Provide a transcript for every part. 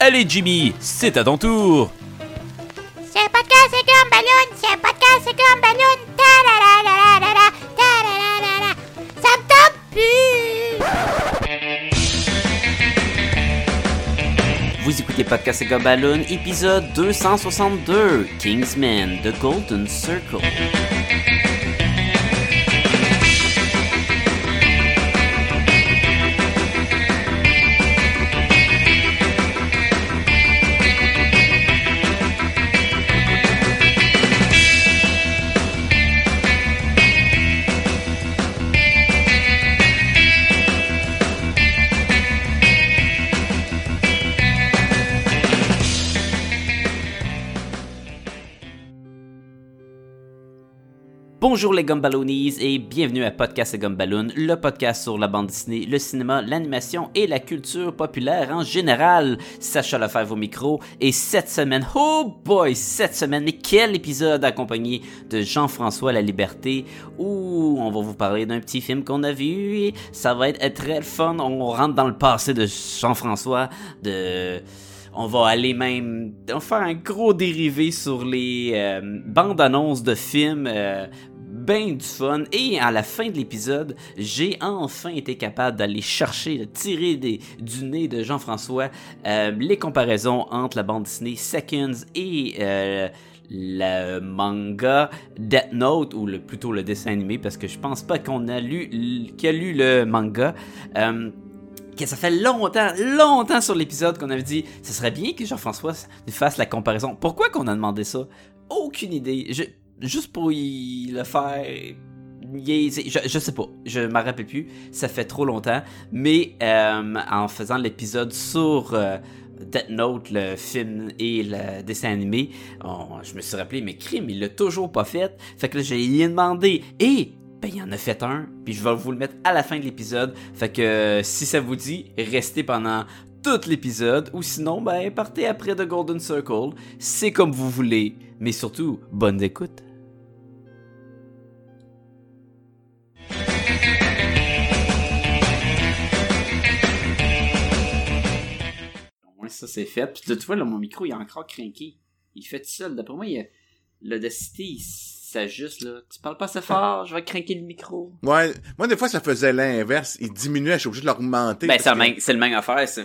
Allez Jimmy, c'est à ton tour. C'est podcast, c'est comme ballon. C'est podcast, c'est comme ballon. Ta la la la la la ta la la la la. Ça me tente plus. Vous écoutez Podcast et Balloon, épisode 262, Kingsman, The Golden Circle. Bonjour les Gumballoonies et bienvenue à Podcast et Gumballoon, le podcast sur la bande dessinée, le cinéma, l'animation et la culture populaire en général. Sacha Lefebvre au micro et cette semaine, oh boy, cette semaine, mais quel épisode accompagné de Jean-François La Liberté où on va vous parler d'un petit film qu'on a vu et ça va être très fun. On rentre dans le passé de Jean-François, de on va aller même on faire un gros dérivé sur les euh, bandes annonces de films euh, ben du fun et à la fin de l'épisode j'ai enfin été capable d'aller chercher de tirer du nez de Jean-François euh, les comparaisons entre la bande dessinée Seconds et euh, le manga Death Note ou le, plutôt le dessin animé parce que je pense pas qu'on a lu lu le manga euh, ça fait longtemps, longtemps sur l'épisode qu'on avait dit, ce serait bien que Jean-François fasse la comparaison. Pourquoi qu'on a demandé ça? Aucune idée. Je, juste pour y le faire. Je, je sais pas, je m'en rappelle plus, ça fait trop longtemps, mais euh, en faisant l'épisode sur euh, Death Note, le film et le dessin animé, je me suis rappelé, mais crime, il l'a toujours pas fait, fait que là j'ai lui demandé, et ben il en a fait un, puis je vais vous le mettre à la fin de l'épisode, fait que si ça vous dit, restez pendant tout l'épisode, ou sinon, ben partez après The Golden Circle, c'est comme vous voulez, mais surtout, bonne écoute. C'est fait. Puis là, tu vois, là, mon micro il est encore craqué. Il fait tout seul. D'après moi, il l'audacité il s'ajuste là. Tu parles pas assez fort, je vais craquer le micro. Ouais, moi des fois ça faisait l'inverse, il diminuait, je suis obligé de l'augmenter. Ben, c'est le que- le même affaire. ça.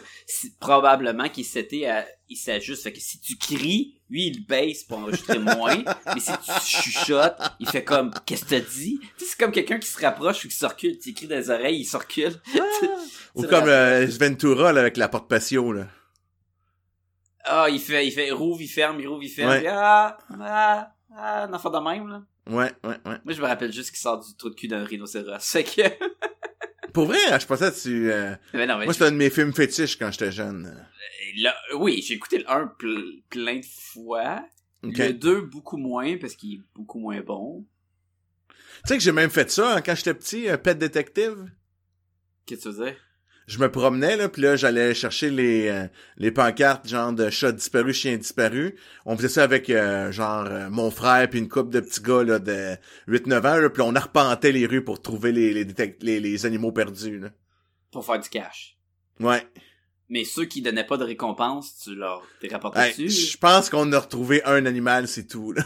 Probablement qu'il s'était à, il s'ajuste. Fait que si tu cries, lui, il baisse pour enregistrer moins. mais si tu chuchotes, il fait comme, qu'est-ce que t'as dit? Tu sais, c'est comme quelqu'un qui se rapproche ou qui se recule. Tu cries dans les oreilles, il se recule. Ou C'est comme euh, Ventura là, avec la porte patio là. Ah, il fait, il fait, rouvre, il ferme, il rouvre, il ferme. Ouais. Puis, Ah, ah, ah, un enfant de même, là. Ouais, ouais, ouais. Moi, je me rappelle juste qu'il sort du trou de cul d'un rhinocéros. Fait que, Pour vrai, je pensais que tu... euh, mais non, mais Moi c'était un de mes films fétiches quand j'étais jeune. là, oui, j'ai écouté le 1 plein de fois. Le 2, beaucoup moins, parce qu'il est beaucoup moins bon. Tu sais que j'ai même fait ça hein, quand j'étais petit, euh, Pet Detective. Qu'est-ce que tu veux dire? Je me promenais là, puis là j'allais chercher les euh, les pancartes genre de chat disparu, chien disparu. On faisait ça avec euh, genre euh, mon frère puis une couple de petits gars là de 8-9 ans, là, puis on arpentait les rues pour trouver les les, les, les animaux perdus là. Pour faire du cash. Ouais. Mais ceux qui donnaient pas de récompense, tu leur t'es rapporté Hey, dessus? je pense qu'on a retrouvé un animal, c'est tout. Là.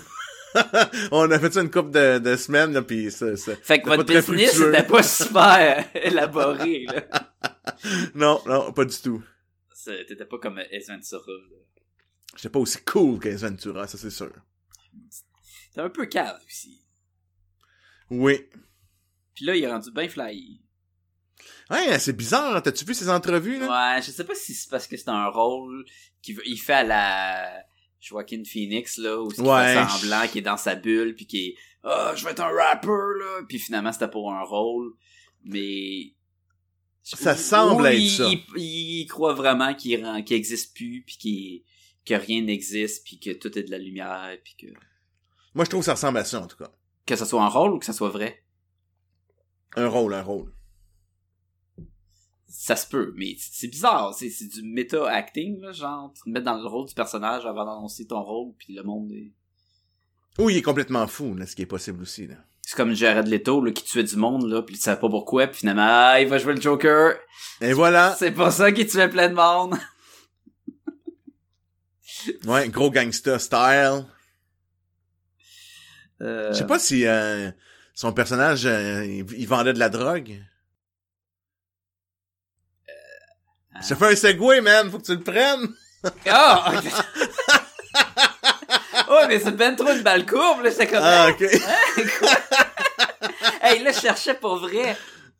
on a fait ça une couple de, de semaines, là, puis ça, ça- Fait que votre business c'était pas super élaboré, là. Non, non, pas du tout. T'étais pas comme S Ventura. J'étais pas aussi cool qu'Ace Ventura, ça c'est sûr. T'es un peu cave aussi. Oui. Puis là, il est rendu bien fly. Ouais, c'est bizarre, t'as-tu vu ces entrevues, là? Ouais, je sais pas si c'est parce que c'est un rôle qu'il veut- il fait à la Joaquin Phoenix là où il Ouais. fait semblant qui est dans sa bulle puis qui est ah je vais être un rapper là puis finalement c'était pour un rôle mais Ça semble être il, ça. Il, il croit vraiment qu'il qu'il existe plus puis qu'il que rien n'existe puis que tout est de la lumière puis que Moi, je trouve que ça ressemble à ça, en tout cas. que ça soit un rôle ou que ça soit vrai? Un rôle, un rôle. ça se peut, mais c'est bizarre, c'est du méta-acting, genre, tu te mets dans le rôle du personnage avant d'annoncer ton rôle, puis le monde est... Ou il est complètement fou, là, ce qui est possible aussi, là. C'est comme Jared Leto, là, qui tuait du monde, là, puis tu savais pas pourquoi, puis finalement, ah, il va jouer le Joker, Et voilà! c'est pour ça qu'il tuait plein de monde. Ouais, gros gangsta style. Euh, Je sais pas si euh, son personnage, euh, il, il vendait de la drogue. Ça fait un segway, man. Faut que tu le prennes. Ah! ouais, mais c'est ben trop une balle courbe, là. J'étais comme, Ah, ok. Hein, quoi? Hey, là, je cherchais pour vrai.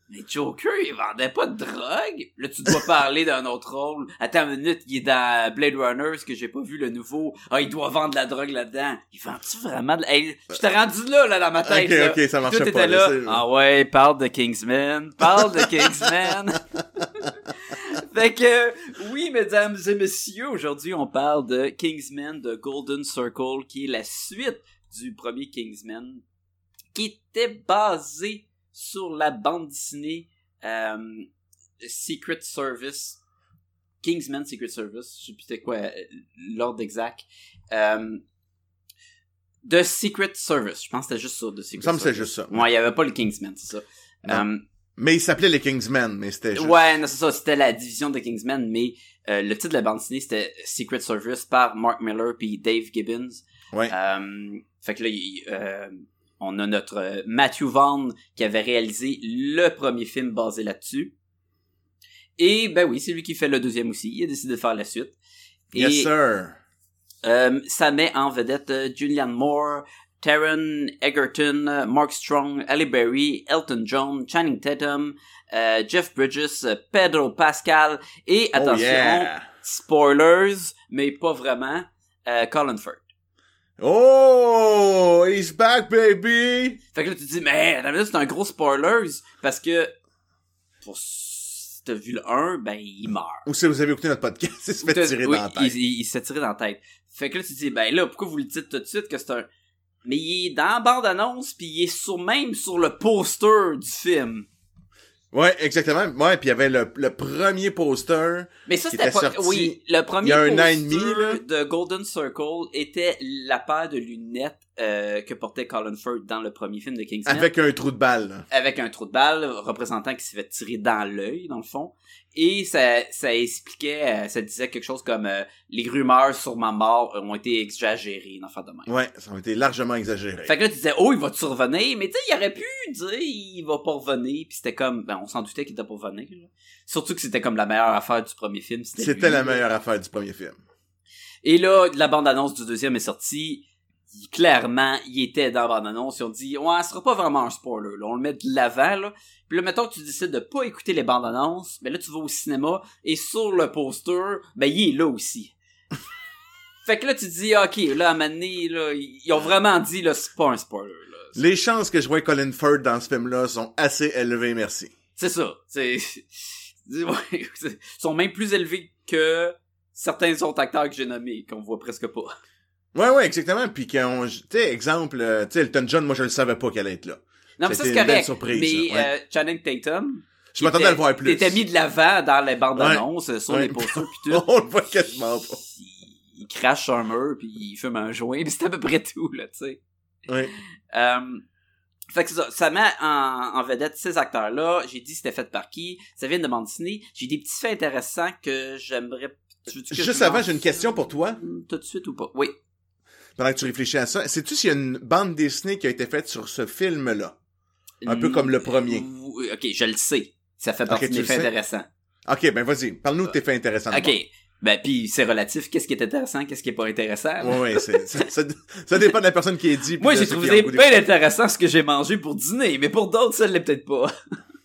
Mais Joker, il vendait pas de drogue. Là, tu dois parler d'un autre rôle. Attends une minute, il est dans Blade Runner, ce que j'ai pas vu le nouveau. Ah, il doit vendre de la drogue là-dedans. Il vend-tu vraiment de... Hey, je t'ai rendu là, là, dans ma tête. Ok, là. ok, ça marchait Tout pas, était là, Ah ouais, parle de Kingsman. Parle de Kingsman. fait que, oui, mesdames et messieurs, aujourd'hui, on parle de Kingsman de Golden Circle, qui est la suite du premier Kingsman, qui était basé sur la bande dessinée euh, Secret Service. Kingsman Secret Service, je sais plus c'était quoi euh, l'ordre exact. Euh, The Secret Service, je pense que c'était juste ça, The Secret Service. juste ça. Ouais, il y avait pas le Kingsman, c'est ça. Euh, Mais il s'appelait les Kingsmen, mais c'était juste... Ouais, non, c'est ça, c'était la division de Kingsman, mais euh, le titre de la bande dessinée, c'était Secret Service par Mark Miller puis Dave Gibbons. Ouais. Euh, fait que là, il- euh, on a notre euh, Matthew Vaughn qui avait réalisé le premier film basé là-dessus. Et ben oui, c'est lui qui fait le deuxième aussi. Il a décidé de faire la suite. Yes, Et sir. euh, ça met en vedette euh, Julianne Moore, Taron Egerton, euh, Mark Strong, Halle Berry, Elton John, Channing Tatum, euh, Jeff Bridges, euh, Pedro Pascal et Oh attention, yeah. spoilers, mais pas vraiment, euh, Colin Firth. Oh, he's back, baby. Fait que là tu te dis mais minute, c'est un gros spoilers parce que pour si t'as vu le 1, ben il meurt. Ou si vous avez écouté notre podcast, il se fait tirer oui, dans la tête. Il, il, il se fait tirer dans la tête. Fait que là, tu te dis, ben là, pourquoi vous le dites tout de suite que c'est un... Mais il est dans la bande-annonce, puis il est sur, même sur le poster du film. Ouais, exactement. Ouais, puis il y avait le, le premier poster. Mais ça, c'était était pas... sorti Oui, le premier il y a un poster an et demi, là. de Golden Circle était la paire de lunettes euh, que portait Colin Firth dans le premier film de Kingsman. Avec un trou de balle. là. avec un trou de balle représentant qui s'est fait tirer dans l'œil dans le fond et ça ça expliquait euh, ça disait quelque chose comme euh, les rumeurs sur ma mort ont été exagérées dans de même. Ouais, ça a été largement exagéré. Fait que là tu disais oh il va-tu revenir mais tu sais il aurait pu dire il va pas revenir puis c'était comme ben on s'en doutait qu'il était pas revenir là. surtout que c'était comme la meilleure affaire du premier film C'était la meilleure affaire du premier film. Et là, la bande-annonce du deuxième est sortie. Il- clairement, il était dans la bande-annonce. Ils ont dit, ouais, ce sera pas vraiment un spoiler, là. On le met de l'avant, là. Puis là, mettons que tu décides de pas écouter les bandes-annonces, ben là, tu vas au cinéma, et sur le poster, ben, il est là aussi. fait que là, tu te dis, ok, là, à un moment donné, là, ils ont vraiment dit, là, c'est pas un spoiler, là. Les chances que je vois Colin Firth dans ce film-là sont assez élevées, merci. C'est ça. C'est, sont même plus élevés que certains autres acteurs que j'ai nommés, qu'on voit presque pas. Ouais, ouais, exactement. Puis qu'on, tu sais, exemple, euh, tu sais, Elton John, moi, je le savais pas qu'elle allait être là. Non, mais ça, c'est une belle correct. surprise, mais ouais. euh, Channing Tatum, Je m'attendais à le voir plus. T'étais mis de l'avant dans les bandes annonces, euh, sur Ouais. les posters pis tout. On le voit quasiment pas. il, il crache sur un mur puis il fume un joint, pis c'est à peu près tout, là, tu sais. Ouais. Euh, fait que c'est ça, ça met en, en vedette ces acteurs-là. J'ai dit c'était fait par qui? Ça vient de bande dessinée. J'ai des petits faits intéressants que j'aimerais... Juste avant, j'ai une question pour toi. Tout de suite ou pas? Oui. Pendant que tu réfléchis à ça, sais-tu s'il y a une bande dessinée qui a été faite sur ce film-là? Un peu comme le premier. Oui, Ok, je le sais. Ça fait partie tu des faits intéressants. Ok, ben vas-y, parle-nous de tes faits intéressants. Ok. Ben, puis c'est relatif. Qu'est-ce qui est intéressant, qu'est-ce qui est pas intéressant? là. Ouais, ça, ça, ça dépend de la personne qui est dit. Moi, j'ai trouvé bien intéressant ce que j'ai mangé pour dîner, mais pour d'autres, ça l'est peut-être pas.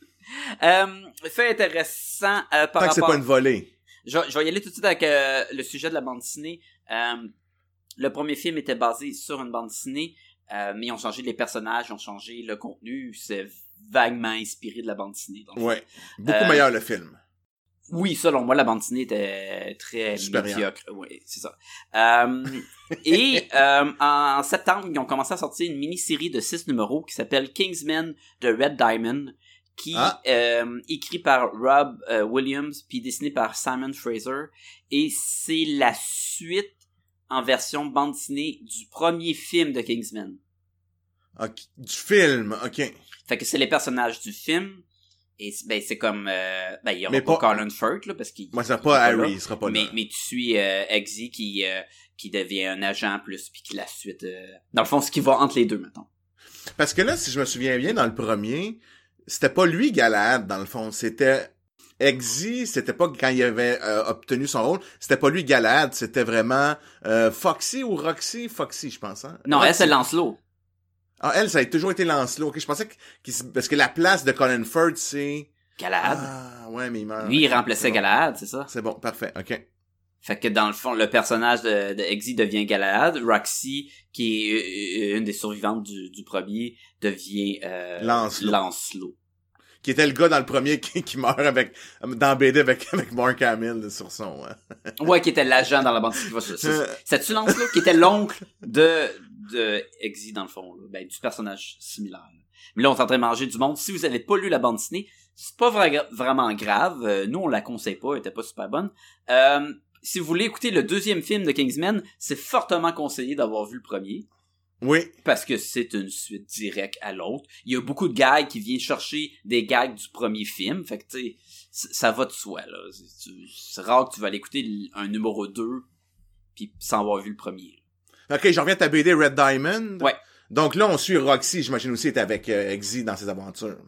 euh, fait intéressant euh, par Tant que c'est rapport... pas une volée. je, je vais y aller tout de suite avec euh, le sujet de la bande dessinée. Le premier film était basé sur une bande dessinée, euh, mais ils ont changé les personnages, ils ont changé le contenu. C'est vaguement inspiré de la bande dessinée. Ouais. Beaucoup Euh, meilleur le film. Oui, selon moi, la bande dessinée était très médiocre. Oui, c'est ça. Euh, et euh, en septembre, ils ont commencé à sortir une mini-série de six numéros qui s'appelle Kingsman de Red Diamond, qui Ah. euh, écrit par Rob euh, Williams puis dessiné par Simon Fraser. Et c'est la suite en version bande dessinée du premier film de Kingsman. Du film, ok. Fait que c'est les personnages du film Et c'est- ben, c'est comme, euh, ben, il y aura Mais pas, pas- Colin Firth, là, parce qu'il, Moi, c'est pas là. Harry, il sera pas mais, là. mais tu suis euh, Eggsy qui, euh, qui devient un agent plus, puis qui la suite, euh, dans le fond, ce qui va entre les deux, maintenant. Parce que là, si je me souviens bien, dans le premier, c'était pas lui Galahad, dans le fond. C'était Eggsy, c'était pas quand il avait euh, obtenu son rôle, c'était pas lui Galahad, c'était vraiment euh, Foxy ou Roxy? Foxy, je pense. Hein? Non, elle, c'est Lancelot. Ah, elle, ça a toujours été Lancelot. Ok, je pensais que, parce que la place de Colin Firth, c'est... Galahad. Ah, ouais, mais il meurt. Lui, il remplaçait bon. Galahad, c'est ça? C'est bon, parfait, ok. Fait que dans le fond, le personnage de, de devient Galahad. Roxy, qui est euh, une des survivantes du, du premier, devient euh, Lancelot. Lancelot. Qui était le gars dans le premier qui, qui meurt avec, dans BD avec, avec Mark Hamill sur son, hein. Ouais, qui était l'agent dans la bande C'est-tu Lancelot qui était l'oncle de, de Eggsy, dans le fond, là? Ben, du personnage similaire. Mais là, on est en train de manger du monde. Si vous avez pas lu la bande dessinée, c'est pas vra- vraiment grave. Euh, nous, on la conseille pas, elle était pas super bonne. Euh, si vous voulez écouter le deuxième film de Kingsman, c'est fortement conseillé d'avoir vu le premier. Oui. parce que c'est une suite directe à l'autre. Il y a beaucoup de gags qui viennent chercher des gags du premier film. Fait que, tu sais, ça va de soi, là. C'est- rare que tu vas aller écouter l- un numéro 2 puis sans avoir vu le premier. Ok, j'en reviens à ta BD Red Diamond. Ouais. Donc là, on suit Roxy, j'imagine aussi, est avec euh, Eggsy dans ses aventures.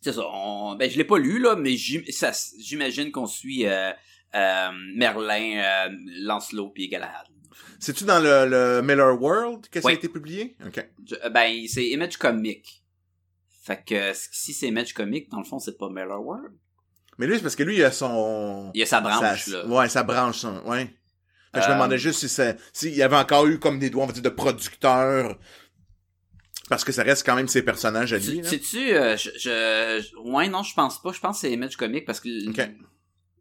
C'est ça. On... Ben, je l'ai pas lu, là, mais j'imagine qu'on suit euh, euh, Merlin, euh, Lancelot puis Galahad. C'est-tu dans le, le Miller World que ça Oui. a été publié? Ok. Je- euh, ben, c'est Image Comic. Fait que euh, si c'est Image Comic, dans le fond, c'est pas Miller World. Mais lui, c'est parce que lui, il a son... Il a sa branche, sa- là. Ouais, sa branche, son- ouais. Fait que je me Euh, demandais juste si ça, s'il y avait encore eu comme des doigts, on va dire, de producteur. Parce que ça reste quand même ses personnages à lui. Sais-tu, euh, je, je, je- ouais, non, je pense pas. Je pense que c'est Image Comic parce que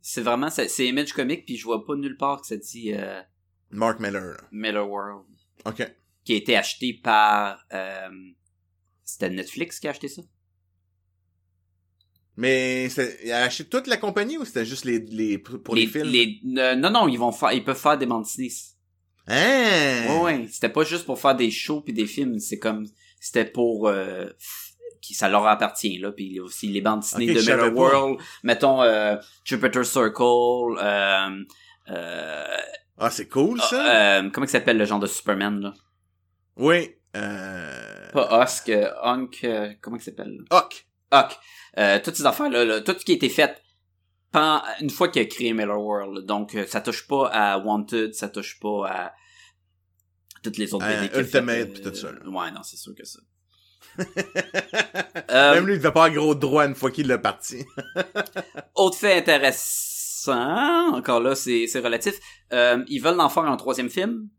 c'est vraiment, c'est c'est Image Comic puis je vois pas nulle part que ça dit euh, Mark Miller, là. Miller World Ok. qui a été acheté par, euh, c'était Netflix qui a acheté ça? Mais il a acheté toute la compagnie ou c'était juste les, les, pour les, films? les- euh, non, non, ils vont faire, ils peuvent faire des bandes dessinées. Hein? Ouais, ouais. C'était pas juste pour faire des shows puis des films. C'est comme, c'était pour, euh, qui ça leur appartient là. Puis il y a aussi les bandes dessinées de pas. World, mettons euh, Jupiter Circle. Euh, euh, Ah, c'est cool, ça? Euh, comment il s'appelle le genre de Superman, là? Oui. Euh... Pas Husk, euh, Hunk, comment il s'appelle? Huck. Euh, toutes ces affaires-là, là, tout ce qui a été fait une fois qu'il a créé Miller World. Donc, ça touche pas à Wanted, ça touche pas à toutes les autres BD Ultimate pis tout ça, là. Ouais, non, c'est sûr que ça. Même lui, il devait pas avoir gros droit une fois qu'il l'a parti. Autre fait intéressant, encore là, c'est relatif. Euh, ils veulent en faire un troisième film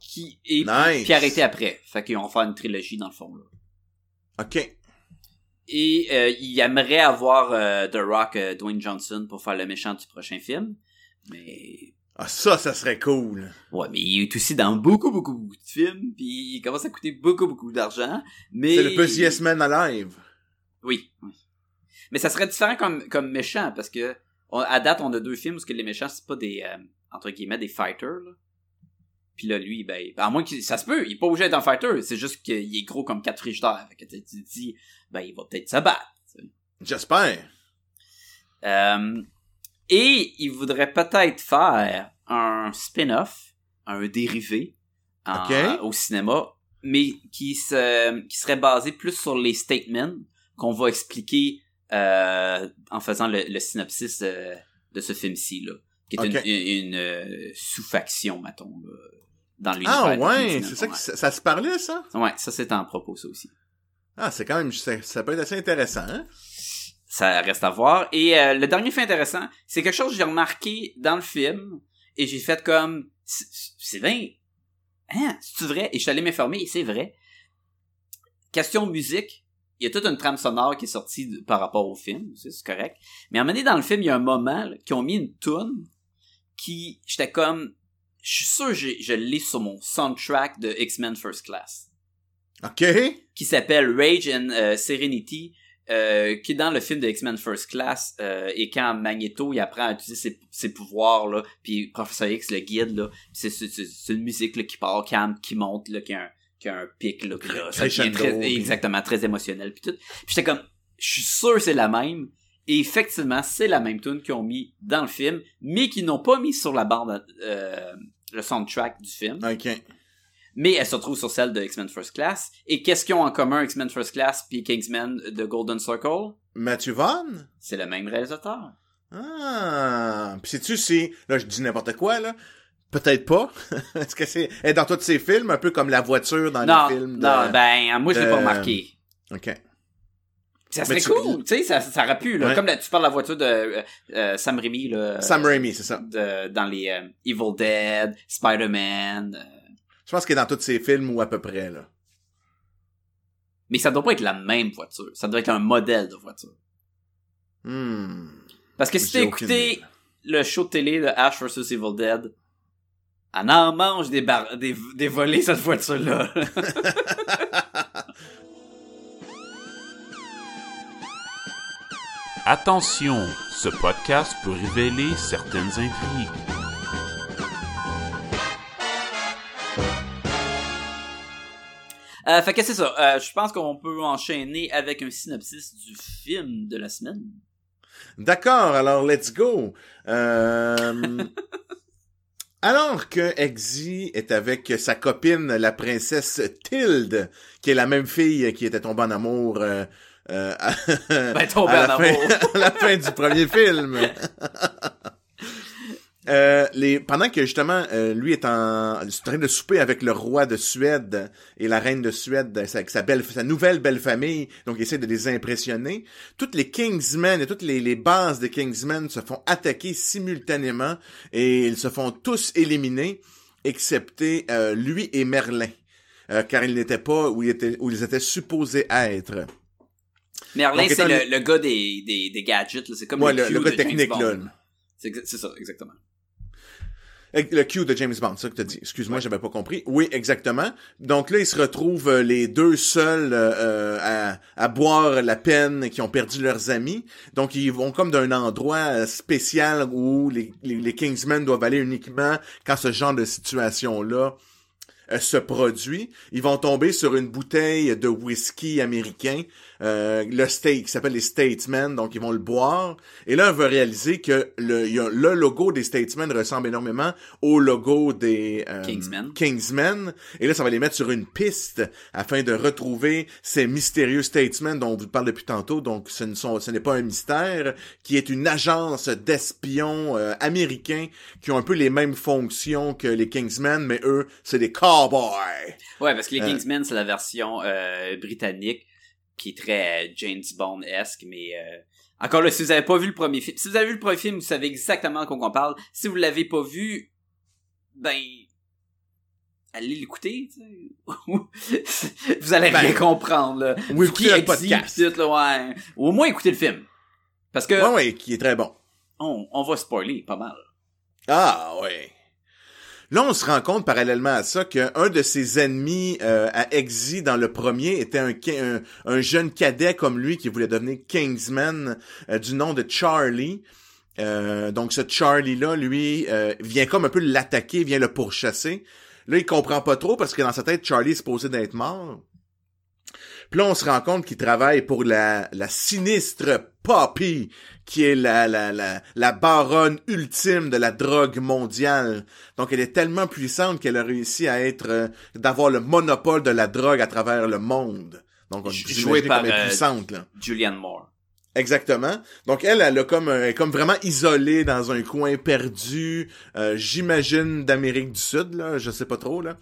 qui est Nice. puis arrêter après. Fait qu'ils vont faire une trilogie dans le fond. Là. OK. Et euh, il aimerait avoir euh, The Rock, Dwayne Johnson, pour faire le méchant du prochain film. Mais Ah, ça, ça serait cool. ouais, mais il est aussi dans beaucoup, beaucoup, beaucoup de films, puis il commence à coûter beaucoup, beaucoup d'argent. Mais C'est le plus Yes Man Alive. Oui. oui. Mais ça serait différent comme, comme méchant, parce que on- à date, on a deux films où que les méchants, c'est pas des, euh, entre guillemets, des fighters, là. Puis là, lui, ben, à moins que ça se peut, il est pas obligé d'être un fighter, c'est juste qu'il est gros comme quatre frigidaires. Fait que tu te dis, ben, il va peut-être se battre. J'espère. Euh, et il voudrait peut-être faire un spin-off, un dérivé en- au cinéma, mais qui, se, qui serait basé plus sur les statements qu'on va expliquer euh, en faisant le, le synopsis de, de ce film-ci, là, qui est une, une, une, euh, sous-faction, mettons, là, dans l'univers. Ah ouais, c'est ça que ça, ça se parlait, ça? Ouais, ça c'est en propos, ça aussi. Ah, c'est quand même, ça, ça peut être assez intéressant, hein? ça reste à voir. Et euh, le dernier fait intéressant, c'est quelque chose que j'ai remarqué dans le film, et j'ai fait comme, c'est c'est bien, hein, c'est vrai? Et je suis allé m'informer, et c'est vrai. Question musique, il y a toute une trame sonore qui est sortie de- par rapport au film, c'est correct. Mais à un moment donné, dans le film, il y a un moment là, qui ont mis une tune qui, j'étais comme, je suis sûr que je l'ai sur mon soundtrack de X-Men First Class OK. qui s'appelle Rage and euh, Serenity, euh, qui est dans le film de X-Men First Class, euh, et quand Magneto il apprend à utiliser ses, ses pouvoirs là, puis Professeur X le guide là, c'est une musique là qui part, qui, qui monte là, qui a un qui a un pic là, puis là, ça devient très, exactement très émotionnel puis tout. Puis j'étais comme je suis sûr que c'est la même. Et effectivement, c'est la même tune qu'ils ont mis dans le film, mais qu'ils n'ont pas mis sur la bande, euh, le soundtrack du film. OK. Mais elle se retrouve sur celle de X-Men First Class. Et qu'est-ce qu'ils ont en commun X-Men First Class puis Kingsman de Golden Circle? Matthew Vaughn? C'est le même réalisateur. Ah. Puis sais-tu si... Là, je dis n'importe quoi, là. Peut-être pas. Est-ce que c'est... Est dans tous ses films, un peu comme la voiture dans non, les films de... non, ben, moi, je l'ai de- pas remarqué. OK. Ça serait tu- cool, tu sais, ça, ça aurait pu, là. Ouais. Comme là, tu parles de la voiture de euh, euh, Sam Raimi, là. Sam Raimi, c'est ça. de- dans les euh, Evil Dead, Spider-Man. euh, Je pense qu'il est dans tous ses films ou à peu près, là. mais ça doit pas être la même voiture. Ça doit être un modèle de voiture. Hmm. Parce que si t'as écouté le show de télé de Ash vs Evil Dead, elle en mange des, bar- des, des volets, cette voiture-là. Attention, ce podcast peut révéler certaines intrigues. euh, fait que c'est ça. Euh, je pense qu'on peut enchaîner avec un synopsis du film de la semaine. D'accord, alors let's go. Euh, alors que Exy est avec sa copine, la princesse Tilde, qui est la même fille qui était tombée en amour euh, euh, à, Ben, tombée à la en fin, amour. à la fin du premier film. Euh, les, pendant que justement euh, lui est en, en train de souper avec le roi de Suède et la reine de Suède, sa, sa belle, sa nouvelle belle famille, donc il essaie de les impressionner. Toutes les Kingsmen et toutes les, les bases des Kingsmen se font attaquer simultanément et ils se font tous éliminer, excepté euh, lui et Merlin, car ils n'étaient pas où ils étaient, où ils étaient supposés être. Merlin, c'est le, gars des, des, des gadgets. C'est comme Ouais, le, le, gars technique là. C'est ça, exactement. Le Q de James Bond, c'est ça que t'as dit. Excuse-moi, j'avais pas compris. Oui, exactement. Donc là, ils se retrouvent euh, les deux seuls euh, euh, à, à boire la peine qui ont perdu leurs amis. Donc ils vont comme d'un endroit euh, spécial où les, les, les Kingsmen doivent aller uniquement quand ce genre de situation-là euh, se produit. Ils vont tomber sur une bouteille de whisky américain, euh, le steak, qui s'appelle les Statesmen, donc ils vont le boire. Et là, on va réaliser que le, y a- le logo des Statesmen ressemble énormément au logo des euh, Kingsmen. Kingsmen. Et là, ça va les mettre sur une piste afin de retrouver ces mystérieux Statesmen dont on vous parle depuis tantôt. Donc, ce ne sont, ce n'est pas un mystère, qui est une agence d'espions euh, américains qui ont un peu les mêmes fonctions que les Kingsmen, mais eux, c'est des cowboys. Ouais, parce que les Euh. Kingsmen, c'est la version euh, britannique qui est très euh, James Bond-esque, mais euh, encore là, si vous avez pas vu le premier film, si vous avez vu le premier film, vous savez exactement de quoi on parle. Si vous l'avez pas vu, ben allez l'écouter, tu sais. vous allez Ben, rien comprendre là. ou Qui écoutez le podcast. tout, là, ouais. Ou au moins écouter le film. Parce que Ouais, ouais, qui est très bon. on, on va spoiler pas mal. Ah, ouais. Là, on se rend compte parallèlement à ça qu'un de ses ennemis euh, à Exy dans le premier était un, jeune cadet comme lui qui voulait devenir Kingsman euh, du nom de Charlie. Euh, donc ce Charlie-là, lui, euh, vient comme un peu l'attaquer, vient le pourchasser. Là, il comprend pas trop parce que dans sa tête, Charlie est supposé d'être mort. Puis là, on se rend compte qu'il travaille pour la, la sinistre Poppy, qui est la, la, la, la baronne ultime de la drogue mondiale. Donc, elle est tellement puissante qu'elle a réussi à être, euh, d'avoir le monopole de la drogue à travers le monde. Donc, on Jou- vous joué imaginez par, comme elle est euh, puissante, là. Julianne Moore. Exactement. Donc elle, elle a comme, un- elle est comme vraiment isolée dans un coin perdu, euh, j'imagine d'Amérique du Sud, là, je sais pas trop là.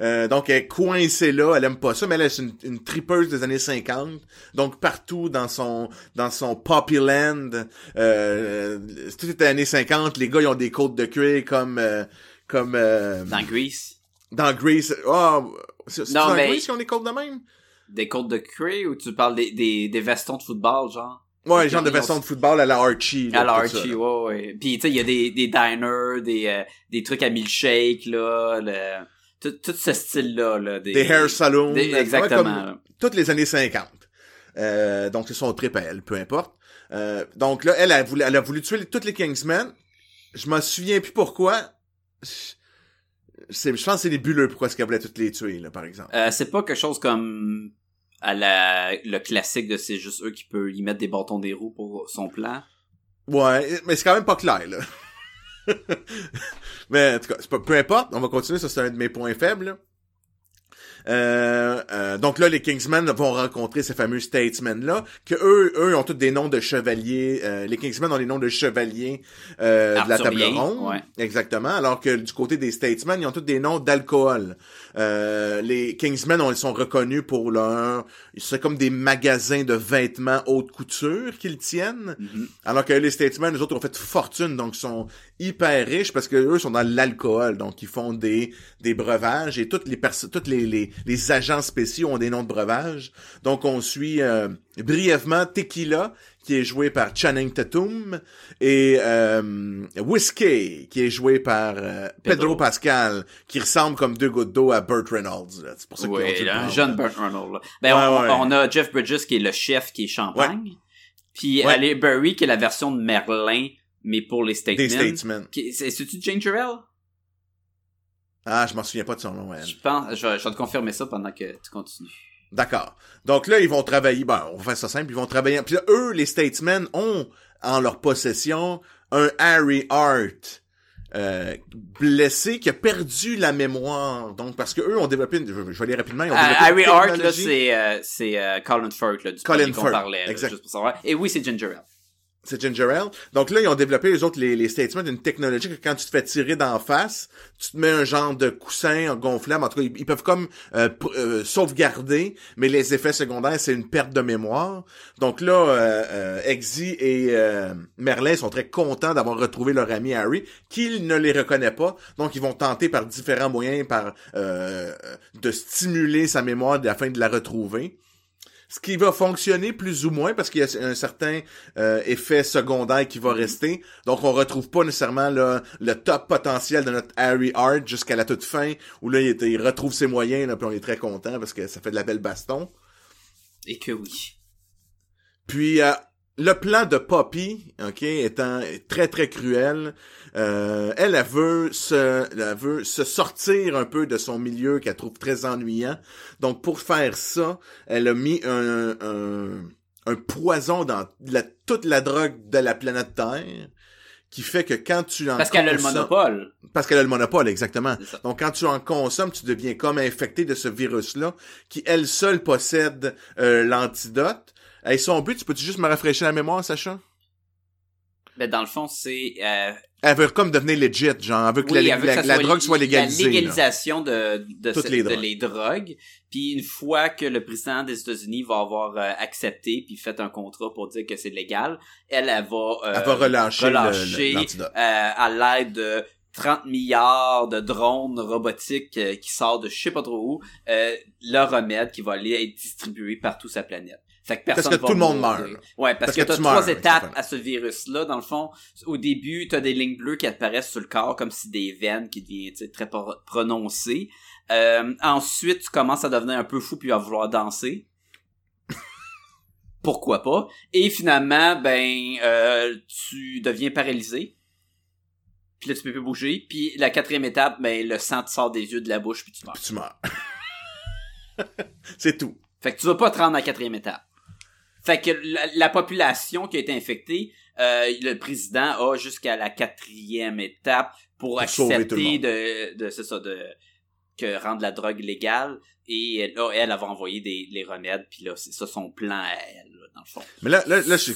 Euh, donc elle est coincée là, elle aime pas ça, mais elle est une, une tripeuse des années 50. Donc partout dans son dans son Poppy Land, euh, tout est années 50, les gars ils ont des côtes de cuir comme euh, comme euh, Dans Grease. dans Grease. Oh, c'est dans mais- Grease qu'ils ont des côtes de même? Des côtes de cuir ou tu parles des, des, des vestons de football, genre? Ouais, genre de veston de football à la Archie. là, À la Archie, ouais, ouais. Puis, tu sais, il y a des, des diners, des, euh, des trucs à milkshake, là, le, tout, tout ce style-là, là. Des, des hair salons, des- exactement. comme toutes les années 50. Euh, donc c'est son trip à elle, peu importe. Euh, donc là, elle a voulu, elle a voulu tuer les- toutes les Kingsmen. Je m'en souviens plus pourquoi. Je pense que c'est nébuleux pourquoi est-ce qu'elle voulait toutes les tuer, là, par exemple. Euh, c'est pas quelque chose comme à la, le classique de c'est juste eux qui peuvent y mettre des bâtons des roues pour son plan. Ouais, mais c'est quand même pas clair, là. mais en tout cas, pas, peu importe, on va continuer, ça c'est un de mes points faibles. là. Euh, euh, donc là, les Kingsmen vont rencontrer ces fameux Statesmen-là, que eux, eux ont tous des noms de chevaliers. euh, les Kingsmen ont les noms de chevaliers euh, de la table ronde. ouais. Exactement. Alors que du côté des Statesmen, ils ont tous des noms d'alcool. Euh, les Kingsmen, on, ils sont reconnus pour leur... C'est comme des magasins de vêtements haute couture qu'ils tiennent. Mhm. Alors que les Statesmen, les autres ont fait fortune, donc ils sont hyper riches parce que eux sont dans l'alcool, donc ils font des des breuvages et toutes les perso- toutes les, les les agents spéciaux ont des noms de breuvages. Donc on suit euh, brièvement Tequila qui est joué par Channing Tatum et euh, Whiskey qui est joué par euh, Pedro. Pedro. Pascal qui ressemble comme deux gouttes d'eau à Burt Reynolds. là. C'est pour ça le là, un jeune Burt Reynolds. là. Ben, Ouais, on, ouais. on a Jeff Bridges qui est le chef qui est champagne. Puis. Halle Berry qui est la version de Merlin, mais pour les Statesmen. Des C'est- C'est-tu Ginger Ale? Ah, je m'en souviens pas de son nom. elle. Je pense, je, je vais te confirmer ça pendant que tu continues. D'accord. Donc là, ils vont travailler. Ben, on va faire ça simple. Ils vont travailler. Puis là, eux, les Statesmen, ont en leur possession un Harry Hart euh, blessé qui a perdu la mémoire. Donc, parce que eux ont développé. Une, je, je vais aller rapidement. Ils ont Euh, développé Harry Hart, là, c'est euh, c'est euh, Colin Firth, là, du Colin qu'on Firth, parlait, là, exact. juste pour savoir. Et oui, c'est Ginger Ale. C'est Ginger Ale. Donc là, ils ont développé, les autres, les, les Statesmen, une technologie que quand tu te fais tirer d'en face, tu te mets un genre de coussin gonflable. En tout cas, ils, peuvent comme euh, euh, sauvegarder, mais les effets secondaires, c'est une perte de mémoire. Donc là, euh, euh, Exy et euh, Merlin sont très contents d'avoir retrouvé leur ami Harry, qu'il ne les reconnaît pas. Donc ils vont tenter par différents moyens par euh, de stimuler sa mémoire afin de la retrouver. Ce qui va fonctionner plus ou moins parce qu'il y a un certain euh, effet secondaire qui va rester. Donc on retrouve pas nécessairement là, le top potentiel de notre Harry Hart jusqu'à la toute fin où là il, est- il retrouve ses moyens là, puis on est très content parce que ça fait de la belle baston. Et que oui. Puis euh, le plan de Poppy, ok, étant très très cruel, euh, elle, elle veut se, elle veut se sortir un peu de son milieu qu'elle trouve très ennuyant. Donc pour faire ça, elle a mis un, un, un poison dans la- toute la drogue de la planète Terre, qui fait que quand tu en Parce qu'elle a le monopole. parce qu'elle a le monopole, exactement. Donc, quand tu en consommes, tu deviens comme infecté de ce virus-là, qui, elle seule, possède euh, l'antidote. Et son but, tu peux-tu juste me rafraîchir la mémoire, Sacha? Ben, dans le fond, c'est, euh, Elle veut comme devenir legit, genre, elle veut que oui, la, veut la- que la soit drogue soit légalisée. La là. légalisation de, de, Toutes les de drogues. les drogues. Puis une fois que le président des États-Unis va avoir euh, accepté puis fait un contrat pour dire que c'est légal, elle, elle va, euh, Elle va relâcher, relâcher, le- euh, à l'aide de 30 milliards de drones robotiques euh, qui sortent de je sais pas trop où, euh, le remède qui va aller être distribué partout sa planète. Fait que Parce personne que va tout le monde meurt. Ouais, parce, Parce que, que t'as trois meurs, étapes à ce virus-là. Dans le fond, au début, t'as des lignes bleues qui apparaissent sur le corps comme si des veines qui deviennent très pro- prononcées. Euh, ensuite, tu commences à devenir un peu fou puis à vouloir danser. Pourquoi pas? Et finalement, ben, euh, tu deviens paralysé. Puis là, tu peux plus bouger. Puis la quatrième étape, ben, le sang te sort des yeux de la bouche puis tu meurs. Puis tu meurs. c'est tout. Fait que tu vas pas te rendre à la quatrième étape. Fait que la, la population qui a été infectée, euh, le président a jusqu'à la quatrième étape pour, accepter de, de c'est ça, de que rendre la drogue légale. Et là, elle, elle va envoyer des les remèdes, puis là, c'est ça son plan à elle, là, dans le fond. Mais là, là, là, je,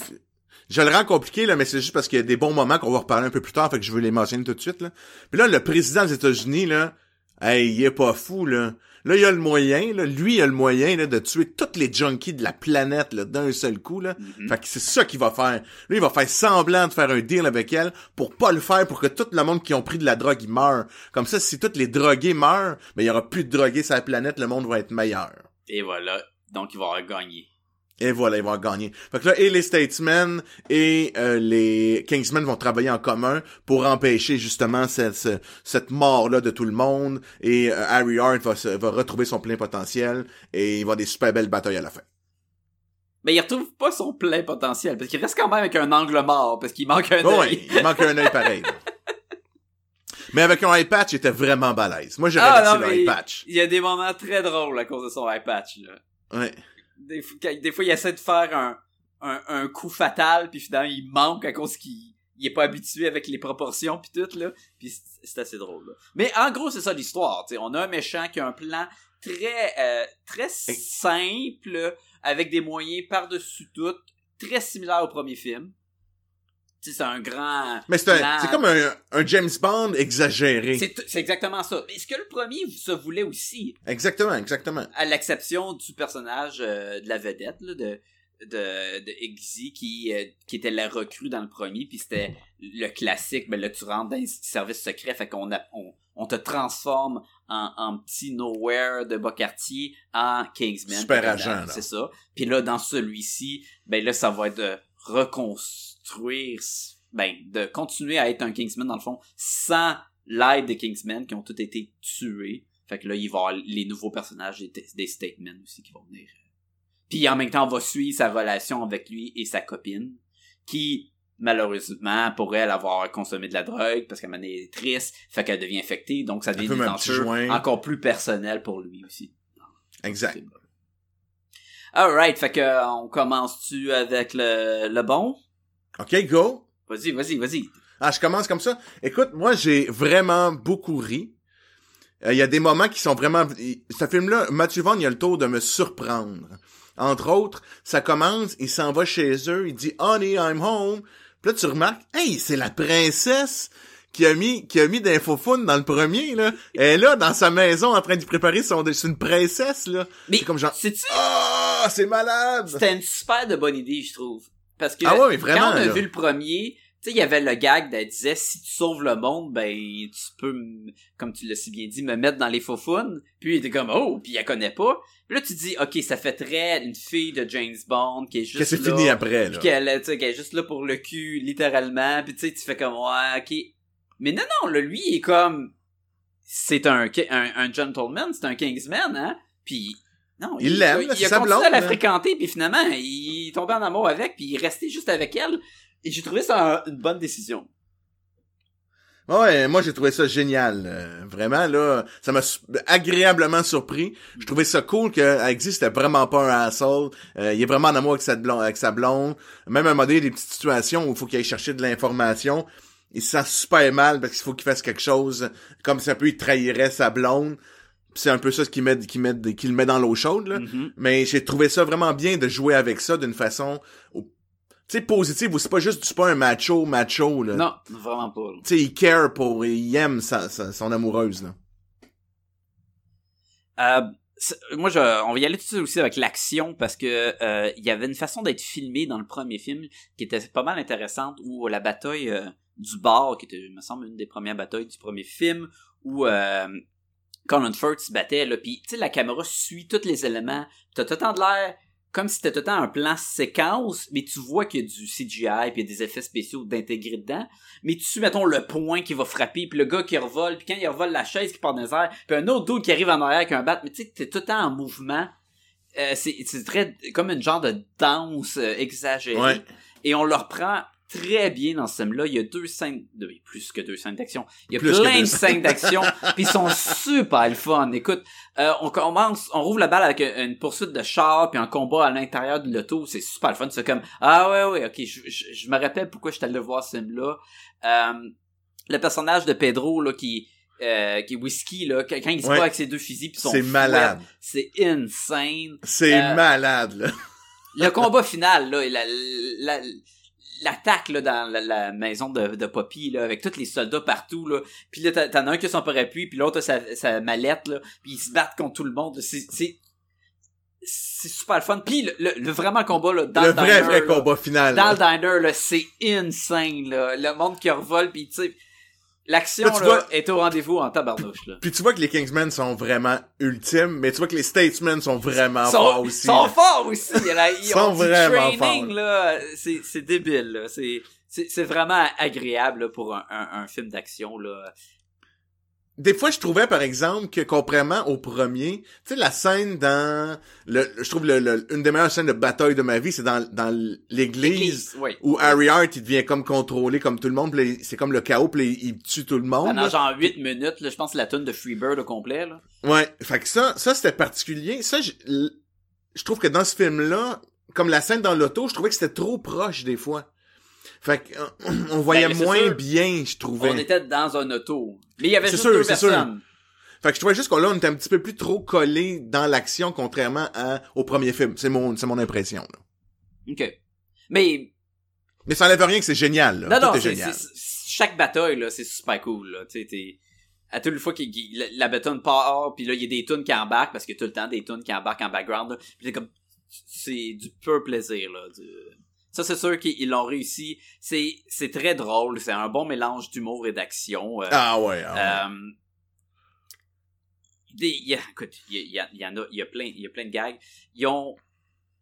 je le rends compliqué, là, mais c'est juste parce qu'il y a des bons moments qu'on va reparler un peu plus tard, fait que je veux les mentionner tout de suite, là. Puis là, le président des États-Unis, là, hey, il est pas fou, là. Là, il y a le moyen, là, lui, il a le moyen, là, de tuer tous les junkies de la planète, là, d'un seul coup, là. Mhm. Fait que c'est ça qu'il va faire. Lui, il va faire semblant de faire un deal avec elle pour pas le faire, pour que tout le monde qui ont pris de la drogue, il meurt. Comme ça, si tous les drogués meurent, ben, il y aura plus de drogués sur la planète, le monde va être meilleur. Et voilà. Donc, il va avoir gagné. Et voilà, ils vont gagner. Fait que là, et les Statesmen et euh, les Kingsmen vont travailler en commun pour empêcher justement cette, ce- cette mort-là de tout le monde. Et euh, Harry Hart va, se- va retrouver son plein potentiel et il va avoir des super belles batailles à la fin. Mais il retrouve pas son plein potentiel, parce qu'il reste quand même avec un angle mort, parce qu'il manque un œil. ouais, il manque un œil pareil. Mais avec un eye patch, il était vraiment balèze. Moi, j'aurais Ah, laissé non, le mais eye patch. Il y a des moments très drôles à cause de son eye patch, là. Ouais. Des, fois- quand- des fois, il essaie de faire un, un, un coup fatal, puis finalement, il manque à cause qu'il il est pas habitué avec les proportions puis tout, là. Puis c'est assez drôle, là. Mais en gros, c'est ça l'histoire. On a un méchant qui a un plan très, euh, très simple, avec des moyens par-dessus tout, très similaire au premier film. C'est un grand... Mais c'est un- plan. c'est comme un, un James Bond exagéré. C'est c'est exactement ça. Et ce que le premier se voulait aussi, Exactement, exactement. à l'exception du personnage euh, de la vedette là, de de, de Iggy qui euh, qui était la recrue dans le premier puis c'était le classique ben là tu rentres dans les services secrets fait qu'on a- on, on te transforme en, en petit nowhere de bas quartier en Kingsman Super agent, c'est ça puis là dans celui-ci ben là ça va être de ben de continuer à être un Kingsman dans le fond sans l'aide des Kingsmen qui ont tous été tués fait que là, il va y avoir les nouveaux personnages des, des statements aussi qui vont venir. Puis en même temps, on va suivre sa relation avec lui et sa copine, qui, malheureusement, pour elle, avoir consommé de la drogue, parce qu'elle est triste, fait qu'elle devient infectée, donc ça devient des enjeux encore plus personnels pour lui aussi. Exact. Alright, fait que on commence-tu avec le, le bon? OK, go. Vas-y, vas-y, vas-y. Ah, je commence comme ça. Écoute, moi, j'ai vraiment beaucoup ri. Euh, Il y a des moments qui sont vraiment... Ce film-là, Mathieu Vaughn, il a le tour de me surprendre. Entre autres, ça commence, il s'en va chez eux, il dit « Honey, I'm home ». Puis là, tu remarques, « Hey, c'est la princesse qui a mis qui a mis des faux dans le premier, là. Elle est là, dans sa maison, en train de préparer son... C'est une princesse, là. Mais, C'est comme genre- Ah, c'est malade! C'était une super de bonne idée, je trouve. Parce que Ah ouais, mais vraiment, quand on a là. vu le premier, tu sais, il y avait le gag d'elle disait si tu sauves le monde, ben tu peux, comme tu l'as si bien dit, me mettre dans les faux Puis il était comme oh, puis elle connaît pas. Puis là tu dis ok, ça fait très une fille de James Bond qui est juste Que c'est là, fini après, là. qu'elle, tu sais, qu'elle est juste là pour le cul littéralement. Puis tu sais, tu fais comme ouais, ok. Mais non non, là, lui il est comme c'est un, un un gentleman, c'est un Kingsman, hein. Puis non, Il l'aime, il, il a continué blonde, à la là. fréquenter, puis finalement, il est tombé en amour avec, puis il est resté juste avec elle. Et j'ai trouvé ça un- une bonne décision. Ouais, moi j'ai trouvé ça génial. euh, vraiment, là, ça m'a su- agréablement surpris. Je trouvais ça cool que existe c'était vraiment pas un asshole. Euh, il est vraiment en amour avec sa blonde, avec sa blonde. Même à un moment donné, des petites situations où il faut qu'il aille chercher de l'information. Il se sent super mal parce qu'il faut qu'il fasse quelque chose. Comme ça peut, il trahirait sa blonde. C'est un peu ça ce qui met, qui met, qui le met dans l'eau chaude, là. Mhm. Mais j'ai trouvé ça vraiment bien de jouer avec ça d'une façon, tu sais, positive. C'est pas juste, c'est pas un macho, macho, là. Non, vraiment pas. Tu sais, il care pour, il aime sa, sa- son amoureuse, là. Euh, moi, je, on va y aller tout de suite aussi avec l'action parce que euh, il y avait une façon d'être filmé dans le premier film qui était pas mal intéressante où la bataille euh, du bar, qui était, il me semble, une des premières batailles du premier film, où euh, Colin Firth se battait, là, puis tu sais, la caméra suit tous les éléments. T'as tout le temps de l'air comme si c'était tout le temps un plan séquence, mais tu vois qu'il y a du CGI puis il y a des effets spéciaux d'intégrer dedans. Mais tu suis, mettons, le point qui va frapper, puis le gars qui revole, puis quand il revole la chaise qui part dans les airs, puis un autre dude qui arrive en arrière avec un bat, mais tu sais, t'es tout le temps en mouvement. Euh, c'est c'est très comme une genre de danse euh, exagérée. Ouais. Et on le reprend très bien dans ce film-là. Il y a deux scènes, de, plus que deux scènes d'action. Il y a Plus plein de scènes. d'action, puis ils sont super le fun. Écoute, euh, on commence, on rouvre la balle avec une, poursuite de char, puis un combat à l'intérieur de l'auto. C'est super le fun. C'est comme, ah ouais, ouais, ok, je, je, je me rappelle pourquoi je suis allé voir ce film-là. Euh, le personnage de Pedro, là, qui, euh, qui est whisky, là, quand il se Ouais. bat avec ses deux fusils, puis son C'est malade. c'est insane. C'est Euh, malade, là. Le combat final, là, la, la- l'attaque là dans la, la maison de, de Poppy là avec tous les soldats partout là puis là t'en as un qui a son parapluie puis l'autre a sa, sa mallette là puis ils se battent contre tout le monde c'est c'est c'est super fun puis le, le, le vraiment combat là dans le le, vrai, diner, vrai là, combat final. dans là. le diner là c'est insane là le monde qui revole puis tu sais l'action Là, vois- est au rendez-vous en tabarnouche là Puis tu vois que les Kingsmen sont vraiment ultimes, mais tu vois que les Statesmen sont vraiment sont, forts aussi. sont là. forts aussi. Là, ils Sont ont vraiment training, forts. là. C'est, c'est débile, là. C'est, c'est, c'est vraiment agréable, là, pour un, un, un film d'action, là. Des fois, je trouvais, par exemple, que contrairement au premier, tu sais, la scène dans le, je trouve le, le- une des meilleures scènes de bataille de ma vie, c'est dans, dans l'église oui. où Harry Hart, il devient comme contrôlé comme tout le monde, c'est comme le chaos, puis il, tue tout le monde. Pendant là. genre 8 minutes, là, je pense que la tune de Freebird au complet, là. Ouais, fait que ça, ça c'était particulier. Ça, je, je trouve que dans ce film-là, comme la scène dans l'auto, je trouvais que c'était trop proche des fois. Fait que, euh, on voyait Ben, moins sûr. bien, je trouvais. On était dans un auto. Mais il y avait C'est juste sûr, deux c'est sûr. personnes. Fait que je trouvais juste qu'on là, on était un petit peu plus trop collé dans l'action, contrairement à, au premier film. C'est mon, c'est mon impression, là. OK. Mais Mais ça enlève rien que c'est génial, là. Non, Tout non, est chaque bataille, là, c'est super cool, là. Tu sais, t'es- à toute fois que la, la bataille part, puis là, il y a des tunes qui embarquent, parce qu'il y a tout le temps des tunes qui embarquent en background, là. Puis c'est comme, c'est du pur plaisir, là. du- Ça, c'est sûr qu'ils ils l'ont réussi. C'est, c'est très drôle. C'est un bon mélange d'humour et d'action. euh, Ah ouais, ah ouais. euh, des, y a, écoute, il y, en a, il y a plein, il y a plein de gags. Ils ont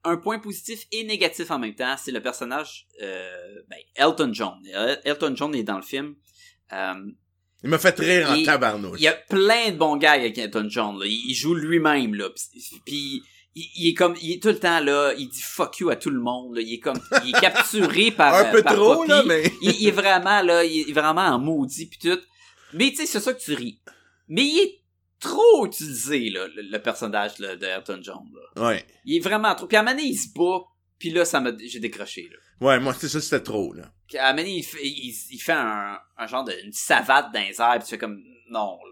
un point positif et négatif en même temps. C'est le personnage, euh, ben, Elton John. El- Elton John est dans le film. Euh, Il m'a fait rire en tabarnouche. il y a plein de bons gags avec Elton John. Là. Il, joue lui-même là. Puis il, il est comme, il est tout le temps là. Il dit fuck you à tout le monde. là. Il est comme, il est capturé par Un peu par trop, Poppy. là, mais... il, il est vraiment là, il est vraiment en maudit pis tout. Mais tu sais, c'est ça que tu ris. Mais il est trop utilisé là, le, le personnage là, de Elton John. Là. Ouais. Il est vraiment trop. Puis à un moment donné, il se bat. Puis là, ça m'a, j'ai décroché là. Ouais, moi, c'est ça, c'était trop, là. Puis à un moment donné, il fait, il, il fait un, un genre de une savate dans les airs. Puis tu fais comme non là.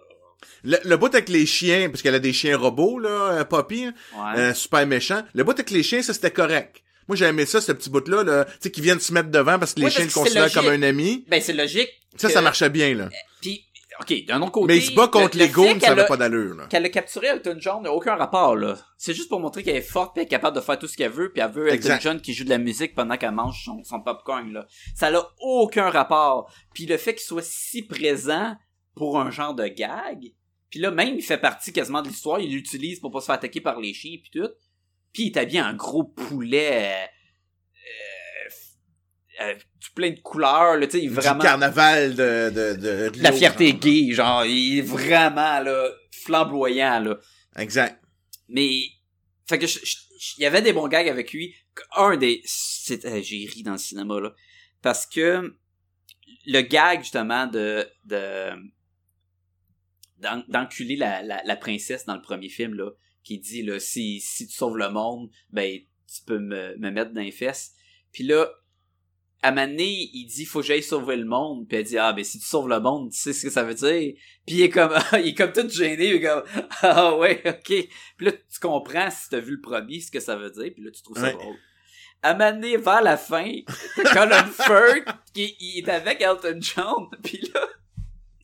Le, le bout avec les chiens, parce qu'elle a des chiens robots, là, euh, Poppy, hein, Ouais. euh, super méchant. Le bout avec les chiens, ça, c'était correct. Moi, j'ai aimé ça, ce petit bout-là, là, tu sais, qui viennent se mettre devant parce que les chiens parce le que considèrent comme un ami. Ben c'est logique. Ça, que- ça marchait bien, là. Puis ok, d'un autre côté. Mais il se bat contre le- les le goons, ça qu'elle avait a- pas d'allure, là. qu'elle a capturé Elton John n'a aucun rapport là. C'est juste pour montrer qu'elle est forte puis elle est capable de faire tout ce qu'elle veut puis elle veut Elton Exact. John qui joue de la musique pendant qu'elle mange son, son popcorn là. Ça n'a aucun rapport. Puis le fait qu'il soit si présent pour un genre de gag, puis là même il fait partie quasiment de l'histoire, il l'utilise pour pas se faire attaquer par les chiens puis tout. Puis il est habillé en gros poulet euh, euh, tout plein de couleurs là, tu sais, il est Du vraiment carnaval de, de, la fierté genre. gay, genre il est vraiment là flamboyant là. Exact. Mais fait que il y avait des bons gags avec lui. Un des euh, j'ai ri dans le cinéma là parce que le gag justement de de d'enculer la, la, la princesse dans le premier film là qui dit là si si tu sauves le monde ben tu peux me, me mettre dans les fesses. Puis là à un moment donné, il dit faut que j'aille sauver le monde. Puis elle dit ah ben si tu sauves le monde tu sais ce que ça veut dire. Puis il est comme il est comme tout gêné il est comme ah ouais ok. Puis là tu comprends si t'as vu le premier ce que ça veut dire. Puis là tu trouves ça Ouais. drôle. À donné, vers la fin Colin Firth qui il est avec Elton John. Puis là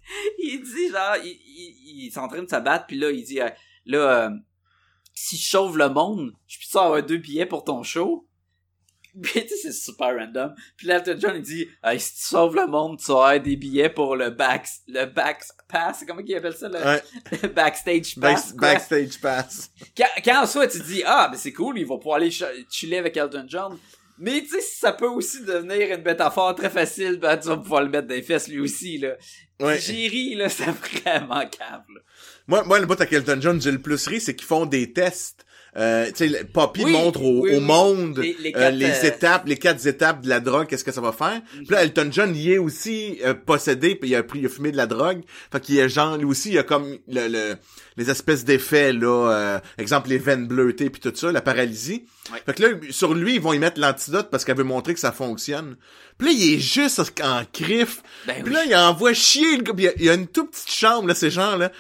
il dit genre il, il, il est en train de se battre puis là il dit euh, là euh, si je sauve le monde je peux avoir deux billets pour ton show? Mais tu sais c'est super random. Puis là Elton John il dit hey, si tu sauves le monde tu avoir des billets pour le back le back pass comment qu'il appelle ça le, Ouais. le backstage pass Back- backstage pass. quand, quand en soi tu dis ah ben c'est cool il va pouvoir aller ch- chiller avec Elton John mais tu sais ça peut aussi devenir une métaphore très facile ben, tu vas pouvoir le mettre dans les fesses lui aussi là Ouais. j'ai ri là c'est vraiment câble Moi, moi, le bout avec Elton John, j'ai le plus ri, c'est qu'ils font des tests. Euh, tu sais, le- Poppy Oui, montre au, oui, au monde Les- les euh, quatre, les euh, étapes, les quatre étapes de la drogue, qu'est-ce que ça va faire? Puis là, Elton John, il est aussi euh, possédé, puis il a pris, il a fumé de la drogue. Fait qu'il est genre, lui aussi, il a comme le, le- les espèces d'effets, là, euh, exemple, les veines bleutées, puis tout ça, la paralysie. Ouais. Fait que là, sur lui, ils vont y mettre l'antidote parce qu'elle veut montrer que ça fonctionne. Puis là, il est juste en crif. ben Puis oui. là, il envoie chier le gars. Il y a- a une toute petite chambre, là, ces gens-là.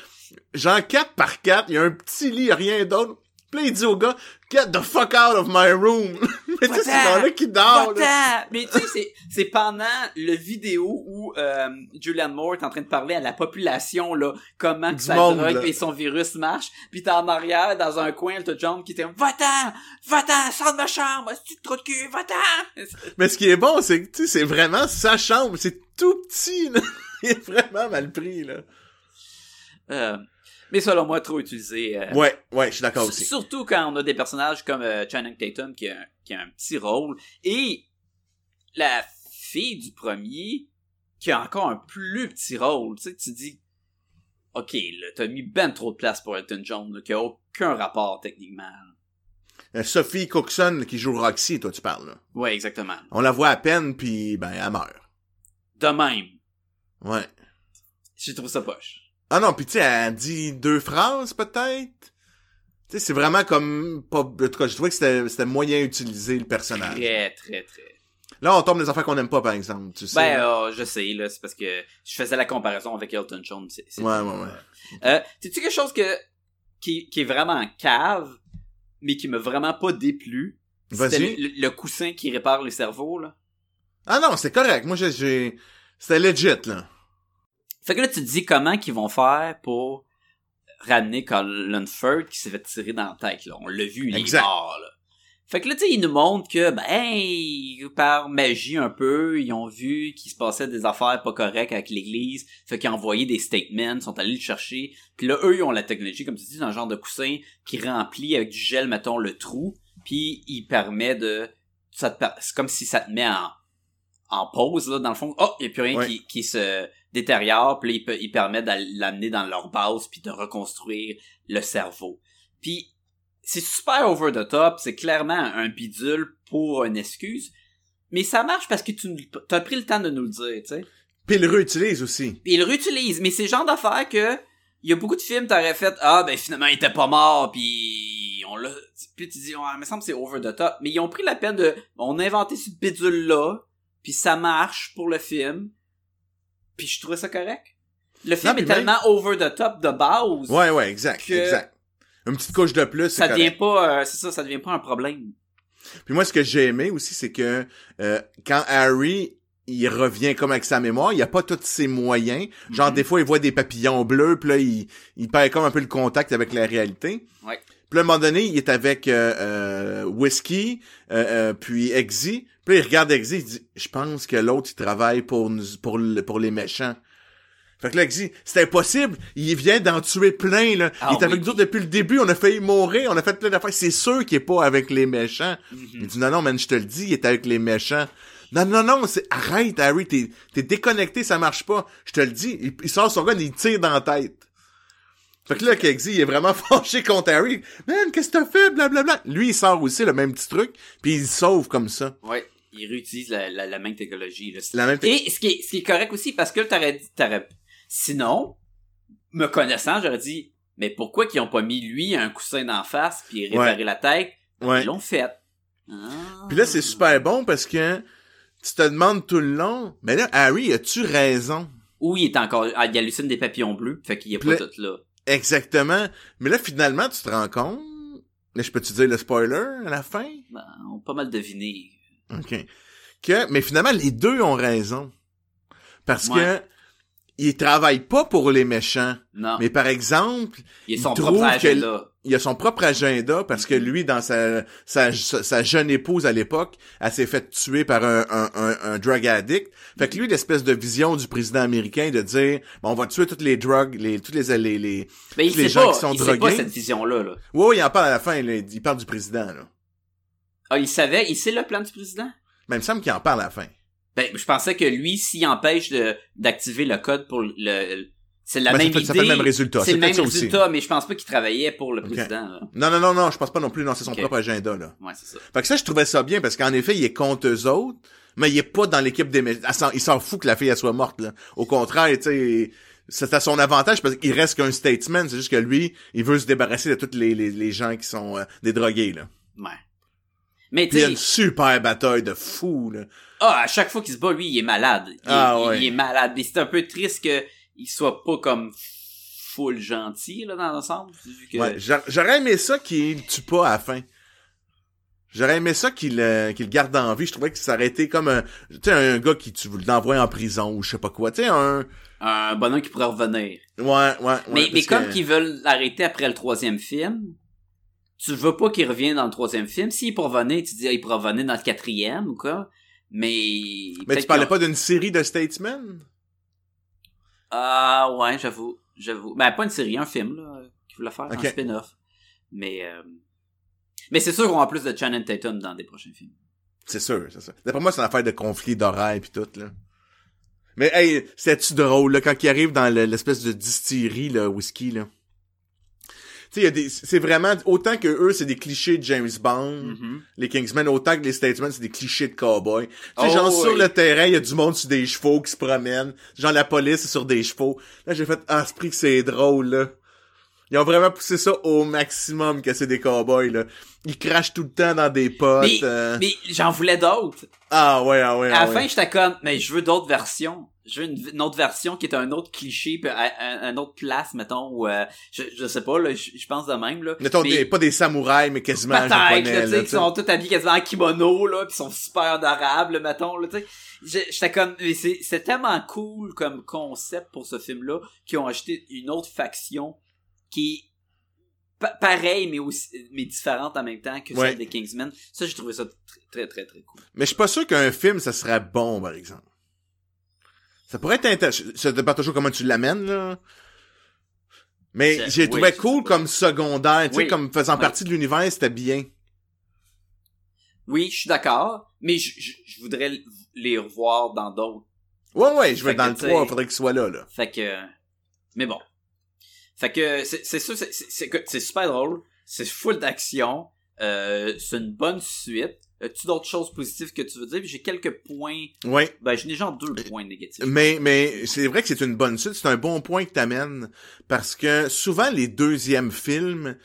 Genre 4 par 4, il y a un petit lit, rien d'autre. Puis là, il dit au gars, get the fuck out of my room. Mais tu sais, c'est là qui dort, là. Mais tu sais, c'est, c'est pendant le vidéo où euh, Julianne Moore est en train de parler à la population, là, comment que sa drogue et son virus marche, puis t'es en arrière, dans un coin, Elton John qui était Va-t'en! Va-t'en! Sors de ma chambre! C'est trop de cul! Va-t'en! Mais ce qui est bon, c'est que, tu sais, c'est vraiment sa chambre. C'est tout petit, là. Il est vraiment mal pris, là. Euh, mais selon moi, trop utilisé. euh, Ouais, ouais, je suis d'accord aussi. Surtout quand on a des personnages comme euh, Channing Tatum qui a, qui a un petit rôle et la fille du premier qui a encore un plus petit rôle. Tu sais, tu dis, ok, là, t'as mis ben trop de place pour Elton John, là, qui a aucun rapport techniquement. Euh, Sophie Cookson, qui joue Roxy, toi, tu parles, là. Ouais, exactement. On la voit à peine, puis ben, elle meurt. De même, Ouais. j'ai trouvé ça poche. Ah non, puis tu sais, elle dit deux phrases, peut-être? Tu sais, c'est vraiment comme... Pas, en tout cas, je trouvais que c'était c'était moyen utilisé, le personnage. Très, très, très. Là, on tombe des affaires qu'on aime pas, par exemple, tu sais. Ben, euh, je sais, là, c'est parce que je faisais la comparaison avec Elton John. c'est- c'est Ouais, tout, ouais, ouais. Euh, sais-tu quelque chose que, qui, qui est vraiment cave, mais qui m'a vraiment pas déplu? C'était Vas-y. le, le coussin qui répare les cerveaux, là. Ah non, c'est correct. Moi, j'ai- j'ai... C'était legit, là. Fait que là, tu te dis comment qu'ils vont faire pour ramener Colin Firth qui s'est fait tirer dans la tête, là. On l'a vu, il est mort, là. Fait que là, tu sais, ils nous montrent que, ben, par magie un peu, ils ont vu qu'il se passait des affaires pas correctes avec l'église. Fait qu'ils ont envoyé des statements, sont allés le chercher. Puis là, eux, ils ont la technologie, comme tu dis, dans un genre de coussin qui remplit avec du gel, mettons, le trou. Puis il permet de... ça te per- C'est comme si ça te met en, en pause, là, dans le fond. Oh, il n'y a plus rien Ouais. qui, qui se détériore. Puis là, il, permet de l'amener dans leur base puis de reconstruire le cerveau. Puis c'est super over the top, c'est clairement un bidule pour une excuse, mais ça marche parce que tu as pris le temps de nous le dire, tu sais. Puis il le réutilise aussi. Puis il le réutilise, mais c'est le genre d'affaire que il y a beaucoup de films t'aurais fait ah ben finalement il était pas mort puis on l'a puis tu dis ouais, il me semble que c'est over the top, mais ils ont pris la peine de on a inventé ce bidule là, puis ça marche pour le film. Puis je trouvais ça correct. Le film est même- tellement over the top de base. Ouais, ouais, exact, Que- exact. Une petite couche de plus, ça correct. devient pas euh, c'est ça, ça devient pas un problème. Puis moi, ce que j'ai aimé aussi, c'est que euh, quand Harry il revient comme avec sa mémoire, il a pas tous ses moyens. Genre Mhm. des fois, il voit des papillons bleus, puis là, il, il perd comme un peu le contact avec la réalité. Ouais. Puis à un moment donné, il est avec euh, euh, Whiskey, euh, euh, puis Exy. Puis il regarde Exy, il dit, je pense que l'autre, il travaille pour nous, pour, le- pour les méchants. Fait que là, Exy, c'est impossible. Il vient d'en tuer plein, là. Ah il est avec nous autres depuis le début. On a failli mourir. On a fait plein d'affaires. C'est sûr qu'il est pas avec les méchants. Il dit, non, non, man, je te le dis, il est avec les méchants. Non, non, non, c'est, arrête, Harry, t'es, déconnecté, ça marche pas. Je te le dis. Il, il sort son gun, il tire dans la tête. Fait que là, Kegzy, il est vraiment fâché contre Harry. Man, qu'est-ce que t'as fait? Blablabla. Lui, il sort aussi le même petit truc, puis il sauve comme ça. Ouais, il réutilise la, la, la même technologie. Là. La même Et ce qui, est, ce qui est correct aussi, parce que t'aurais dit, t'aurais... Sinon, me connaissant, j'aurais dit, mais pourquoi qu'ils ont pas mis lui un coussin d'en face puis réparer Ouais. la tête? Ouais. Ils l'ont fait. Ah. Puis là, c'est super bon parce que tu te demandes tout le long, mais là, Harry, as-tu raison? Ou il est encore, ah, il hallucine des papillons bleus, fait qu'il est pas tout là. Exactement. Mais là, finalement, tu te rends compte, là, je peux te dire le spoiler à la fin? Ben, on pas mal deviné. OK. Que, mais finalement, les deux ont raison. Parce Ouais. que, ils travaillent pas pour les méchants. Non, Mais par exemple, il est il son trouve agenda. il a son propre agenda parce que lui, dans sa, sa, sa jeune épouse à l'époque, elle s'est fait tuer par un, un, un, un drug addict. Fait que lui, l'espèce de vision du président américain de dire, bon, on va tuer toutes les drugs, les, toutes les, les, les... Mais il les gens pas, qui sont il sait pas drogués. cette vision-là, là. Ouais, ouais, il en parle à la fin, là, il parle du président, là. Ah, il savait, il sait le plan du président? Mais il me semble qu'il en parle à la fin. Ben, je pensais que lui, s'il empêche d'activer le code pour le, c'est la Ben, ça même fait- idée. ça fait le même résultat. C'est le même aussi. résultat, mais je pense pas qu'il travaillait pour le président, là. Non, non, non, non, je pense pas non plus, non, c'est son propre agenda, là. Ouais, c'est ça. Fait que ça, je trouvais ça bien parce qu'en effet, il est contre eux autres, mais il est pas dans l'équipe des Il s'en fout que la fille elle soit morte, là. Au contraire, tu sais, c'est à son avantage parce qu'il reste qu'un statesman. C'est juste que lui, il veut se débarrasser de tous les, les, les gens qui sont euh, des drogués, là. Ouais. Mais il y a une super bataille de fou, là. ah, à chaque fois qu'il se bat, lui, il est malade. Il, est- Ah, il- ouais. il est malade. Mais c'est un peu triste que il soit pas comme full gentil, là, dans l'ensemble. que- Ouais, j'a- j'aurais aimé ça qu'il tue pas à la fin. J'aurais aimé ça qu'il euh, qu'il le garde en vie. Je trouvais que ça aurait été comme un, tu sais, un gars qui tu l'envoies en prison ou je sais pas quoi. Tu sais, un, Un bonhomme qui pourrait revenir. ouais, ouais, ouais. mais mais comme que- qu'ils veulent l'arrêter après le troisième film, tu veux pas qu'il revienne dans le troisième film. S'il revenir, tu dis, ah, il revenir dans le quatrième ou quoi. Mais... Mais tu parlais pas d'une série de Statesmen? Ah ouais, j'avoue, j'avoue. Ben pas une série, un film là qu'il voulait faire, un spin-off. Mais euh... mais c'est sûr qu'on aura plus de Channing Tatum dans des prochains films. C'est sûr, c'est ça. D'après moi, c'est une affaire de conflit d'horaire pis tout, là. Mais hey, c'était-tu drôle, là, quand il arrive dans le- l'espèce de distillerie, là, whisky, là? Tu sais, il y a des, c'est vraiment, autant que eux, c'est des clichés de James Bond, Mm-hmm. les Kingsmen, autant que les Statesmen, c'est des clichés de cowboys. Tu sais, Oh, genre, sur oui. le terrain, il y a du monde sur des chevaux qui se promènent. Genre, la police est sur des chevaux. Là, j'ai fait, ah, ce prix que c'est drôle, là. Ils ont vraiment poussé ça au maximum que c'est des cowboys, là. Ils crachent tout le temps dans des potes. Mais, euh. mais j'en voulais d'autres. Ah ouais, ah ouais, À ah la ouais. fin, j'étais comme, mais je veux d'autres versions. Je veux une, une autre version qui est un autre cliché, puis un, autre place, mettons, ou euh, je, je sais pas, là, je, je pense de même, là. Mettons, Mais- des, pas des samouraïs, mais quasiment là, japonais, là, sais, tu qui sais. sont tous habillés quasiment en kimono, là, pis sont super adorables, mettons, là, tu sais. J'étais comme, mais c'est, c'est tellement cool comme concept pour ce film-là, qu'ils ont acheté une autre faction qui est pareille, mais aussi, mais différente en même temps que Ouais. celle des Kingsmen. Ça, j'ai trouvé ça tr- très, très, très cool. Mais je suis pas sûr qu'un film, ça serait bon, par exemple. Ça pourrait être intéressant. Ça dépend toujours comment tu l'amènes, là. Mais j'ai trouvé cool comme secondaire, tu sais, comme faisant partie de l'univers, c'était bien. Oui, je suis d'accord, mais je, je, je voudrais les revoir dans d'autres. Ouais, ouais, je vais Fait dans le tu sais- 3, il faudrait qu'il soit là, là. Fait que, mais bon. Fait que c'est c'est sûr, c'est- c'est c'est que- c'est super drôle, c'est full d'action, euh, c'est une bonne suite. As-tu d'autres choses positives que tu veux dire? J'ai quelques points, Ouais. ben j'ai genre deux points négatifs. Mais, mais c'est vrai que c'est une bonne suite, c'est un bon point que t'amènes, parce que souvent, les deuxièmes films,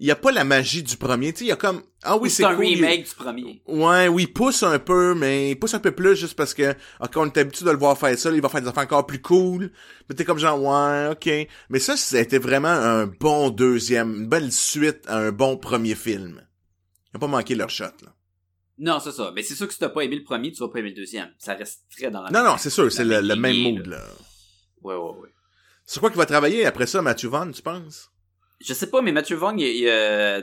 il y a pas la magie du premier, tu sais, il y a comme, ah oui, Ou c'est c'est un cool. il- remake du premier. Ouais, oui, il pousse un peu, mais il pousse un peu plus juste parce que, ok, on est habitué de le voir faire ça, là, il va faire des affaires encore plus cool. Mais t'es comme genre, ouais, ok. Mais ça, ça a été vraiment un bon deuxième, une belle suite à un bon premier film. Ils ont pas manqué leur shot, là. Non, c'est ça. Mais c'est sûr que si t'as pas aimé le premier, tu vas pas aimer le deuxième. Ça reste très dans la Non, même- non, c'est sûr, c'est le, le même mood, là. Ouais, ouais, ouais. C'est quoi qui va travailler après ça, Matthew Vaughn, tu penses? Je sais pas, mais Mathieu Vaughn, il, il, euh,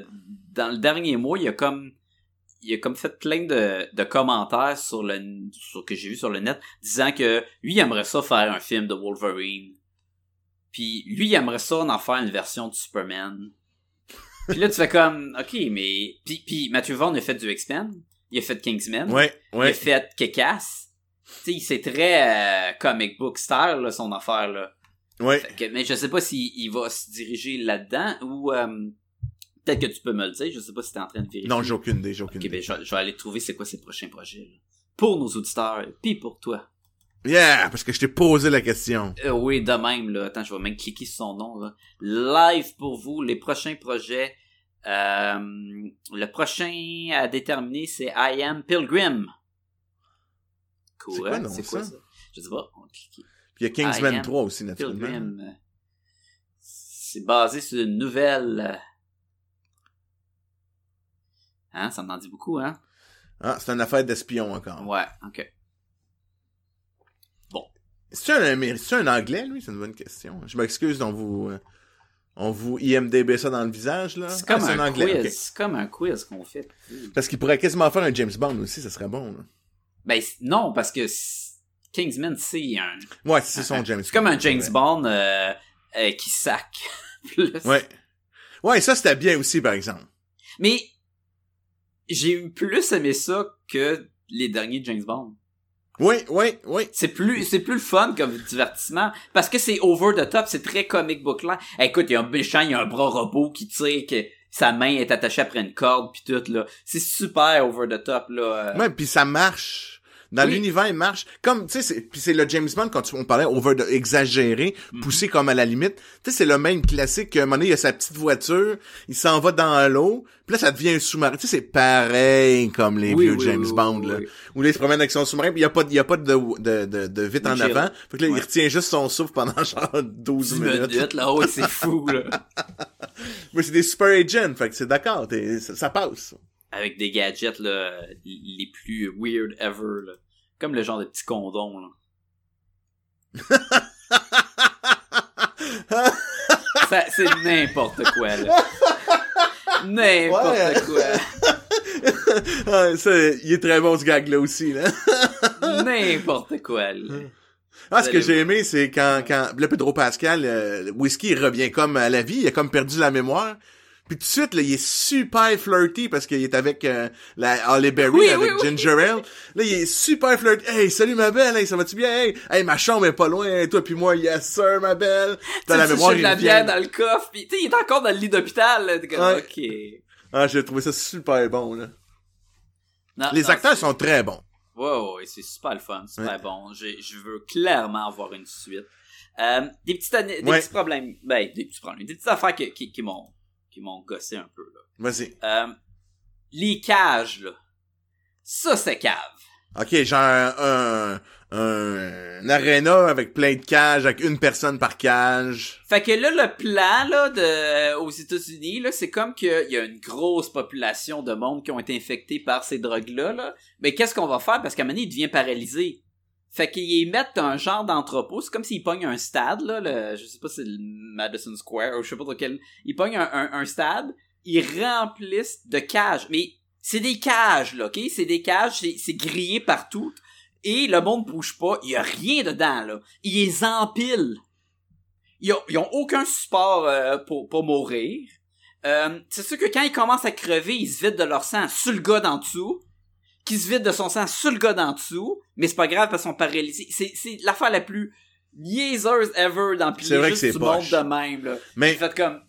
dans le dernier mois, il a comme, il a comme fait plein de, de commentaires sur le, sur que j'ai vu sur le net, disant que lui, il aimerait ça faire un film de Wolverine. Puis lui, il aimerait ça en faire une version de Superman. Puis là, tu fais comme, ok, mais, puis, puis Mathieu Vaughn a fait du X-Men, il a fait Kingsman, Ouais, il a ouais. fait Kick-Ass. Tu sais, c'est très euh, comic book style, là, son affaire, là. Ouais. Que- mais je sais pas s'il il va se diriger là-dedans ou euh, peut-être que tu peux me le dire. Je sais pas si t'es en train de vérifier. Non, j'ai aucune idée, j'ai aucune Ok, idée. ben je, vais- je vais aller trouver c'est quoi ses prochains projets. là. Pour nos auditeurs, puis pour toi. Yeah, parce que je t'ai posé la question. Euh, oui, de même, là. Attends, je vais même cliquer sur son nom, là. Live pour vous, les prochains projets. Euh, le prochain à déterminer, c'est I Am Pilgrim. Cool, C'est quoi, non, quoi? ça? Je sais pas. On va cliquer. Puis il y a Kingsman I am 3 aussi, naturellement. C'est basé sur une nouvelle. euh, Hein, ça m'en dit beaucoup, hein? Ah, c'est une affaire d'espion encore. Ouais, ok. C'est un, Améri- c'est un anglais, lui? C'est une bonne question. Je m'excuse, on vous, euh, on vous IMDB ça dans le visage, là. C'est comme Ah, un, anglais, quiz. C'est comme un quiz qu'on fait. Parce qu'il pourrait quasiment faire un James Bond aussi, ça serait bon, là. Ben, non, parce que Kingsman, c'est un. Ouais, c'est son James C'est comme un James. Bond euh, euh, qui sac. Ouais. Ouais, ça c'était bien aussi, par exemple. Mais j'ai plus aimé ça que les derniers James Bond. Oui, oui, oui. C'est plus, c'est plus le fun comme divertissement. Parce que c'est over the top, c'est très comic book là. Écoute, il y a un méchant, il y a un bras robot qui tire, que sa main est attachée après une corde pis tout, là. C'est super over the top, là. euh. Ouais, puis ça marche. Dans Oui. l'univers, il marche. Comme, tu sais, c'est- puis c'est le James Bond, quand tu- on parlait over de exagéré, Mhm. poussé comme à la limite. Tu sais, c'est le même classique qu'à un moment donné, il a sa petite voiture, il s'en va dans l'eau, puis là, ça devient un sous-marin. Tu sais, c'est pareil comme les Oui, vieux oui, James Bond, là. Où là, il se promène avec son sous-marin, puis il y a pas, il y a pas de, de, de, de vite en avant. Fait que là, Ouais. il retient juste son souffle pendant genre 12 10 minutes. minutes, là, oh, c'est fou, là. Mais c'est des super agents, fait que c'est d'accord, ça, ça passe. Avec des gadgets, là, les plus weird ever, là. Comme le genre de petits condons, là. Ça, c'est n'importe quoi, là. N'importe Ouais. quoi. Ah, ça, il est très bon ce gag-là aussi, là. N'importe quoi, là. Ah, ce que j'ai aimé, c'est quand, quand le Pedro Pascal, euh, le whisky, il revient comme à la vie, il a comme perdu la mémoire. Puis tout de suite, là, il est super flirty parce qu'il est avec euh, la Holly Berry, Oui, avec oui, oui. Ginger Ale. Là, il est super flirty. Hey, salut ma belle, hey, ça va-tu bien? Hey, hey, ma chambre est pas loin, toi puis moi, yes sir, ma belle. Dans la mémoire, il la bière dans le coffre, pis tu sais, il est encore dans le lit d'hôpital, là. Comme, Ouais. ok. Ah, j'ai trouvé ça super bon, là. Non, Les non, acteurs sont très bons. Ouais, c'est super le fun, super Ouais. bon. Je veux clairement avoir une suite. Euh, des petits, des Ouais. petits problèmes, ben, des petits problèmes, des petites affaires qui, qui, qui m'ont, qui m'ont gossé un peu, là. Vas-y. Euh, les cages, là. Ça, c'est cave. Ok, genre un, un, un arena avec plein de cages, avec une personne par cage. Fait que là, le plan, là, de, aux États-Unis, là, c'est comme qu'il y a une grosse population de monde qui ont été infectés par ces drogues-là, là. Mais qu'est-ce qu'on va faire? Parce qu'à un moment donné, il devient paralysé. Fait qu'ils mettent un genre d'entrepôt. C'est comme s'ils pognent un stade, là, le, je sais pas si c'est le Madison Square, ou je sais pas dans quel. Ils pognent un, stade, ils remplissent de cages. Mais c'est des cages, là, ok? C'est des cages, c'est, grillé partout. Et le monde bouge pas, il y a rien dedans, là. Ils les empilent. Ils ont, ils ont aucun support euh, pour, pour mourir. Euh, c'est sûr que quand ils commencent à crever, ils se vident de leur sang sur le gars d'en dessous, qui se vide de son sang sur le gars d'en dessous, mais c'est pas grave parce qu'ils sont paralysés. C'est, c'est l'affaire la plus niaiseuse ever dans C'est vrai que c'est du monde poche. de même, là. Mais J'ai fait comme,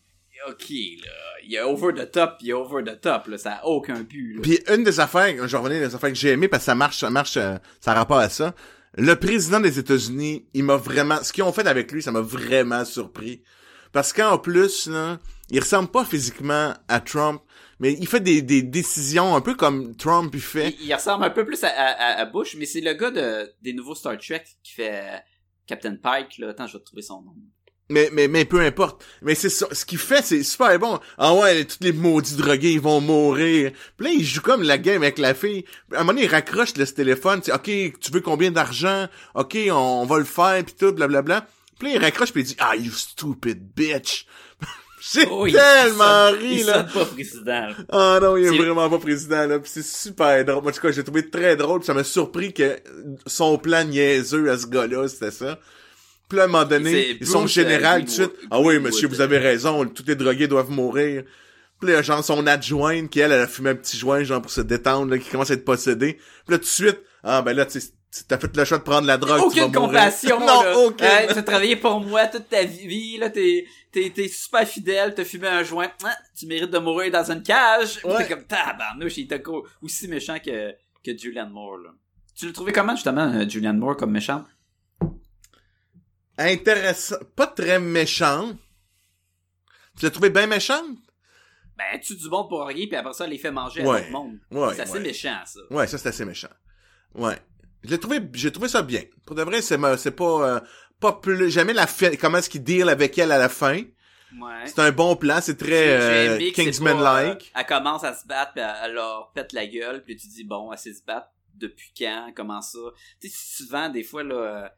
ok, là, il y a over the top, il y a over the top, là, ça a aucun but, là. Puis une des affaires, je vais revenir des affaires que j'ai aimé parce que ça marche, ça marche, euh, ça a rapport à ça. Le président des États-Unis, il m'a vraiment, ce qu'ils ont fait avec lui, ça m'a vraiment surpris. Parce qu'en plus, là, il ressemble pas physiquement à Trump, mais il fait des, des décisions un peu comme Trump il fait. Il, il ressemble un peu plus à, à, à Bush, mais c'est le gars de, des nouveaux Star Trek qui fait euh, Captain Pike, là. Attends, je vais trouver son nom. Mais, mais, mais peu importe. Mais c'est ça, ce qu'il fait, c'est super bon. Ah ouais, tous les maudits drogués, ils vont mourir. Puis là, il joue comme la game avec la fille. À un moment donné, il raccroche le téléphone. Tu sais, OK, tu veux combien d'argent? OK, on, on va le faire, pis tout, blablabla. Puis là, il raccroche, puis il dit, ah, you stupid bitch. J'ai Oh, il- tellement il sonne- ri, il là. sonne pas président, là. Ah non, il est vraiment pas président, là. Pis c'est super drôle. Moi, en tout cas, j'ai trouvé très drôle. Pis ça m'a surpris que son plan niaiseux à ce gars-là, c'était ça. Puis là, à un moment donné, C'est son Bruce, général euh, tout de suite. Ah oui, monsieur, vous avez raison. Tous les drogués doivent mourir. Puis là, genre, son adjointe, qui elle, elle a fumé un petit joint, genre, pour se détendre, là, qui commence à être possédé. Puis là, tout de suite, ah, ben là, tu sais, t'as fait le choix de prendre la drogue, tu vas Aucune mourir. compassion, non, là. aucune. Hey, t'as travaillé pour moi toute ta vie, là, t'es, t'es, t'es super fidèle, t'as fumé un joint, Ah, tu mérites de mourir dans une cage. Ouais. T'es comme, tabarnouche, il était aussi méchant que, que Julianne Moore, là. Tu l'as trouvé comment, justement, euh, Julianne Moore, comme méchant? Intéressant. Pas très méchant. Tu l'as trouvé bien méchante? Ben, tu du monde pour rien, puis après ça, elle les fait manger Ouais. à tout le monde. Ouais, c'est assez ouais. méchant, ça. Ouais, ça c'est assez méchant. Ouais. Je l'ai trouvé, j'ai trouvé ça bien. Pour de vrai, c'est pas, euh, pas plus, jamais la fin, comment est-ce qu'il deal avec elle à la fin. Ouais. C'est un bon plan, c'est très euh, Kingsman-like. euh, elle commence à se battre, puis elle, elle leur pète la gueule, puis tu dis, bon, elle sait se battre depuis quand, comment ça? Tu sais, souvent, des fois, là, euh,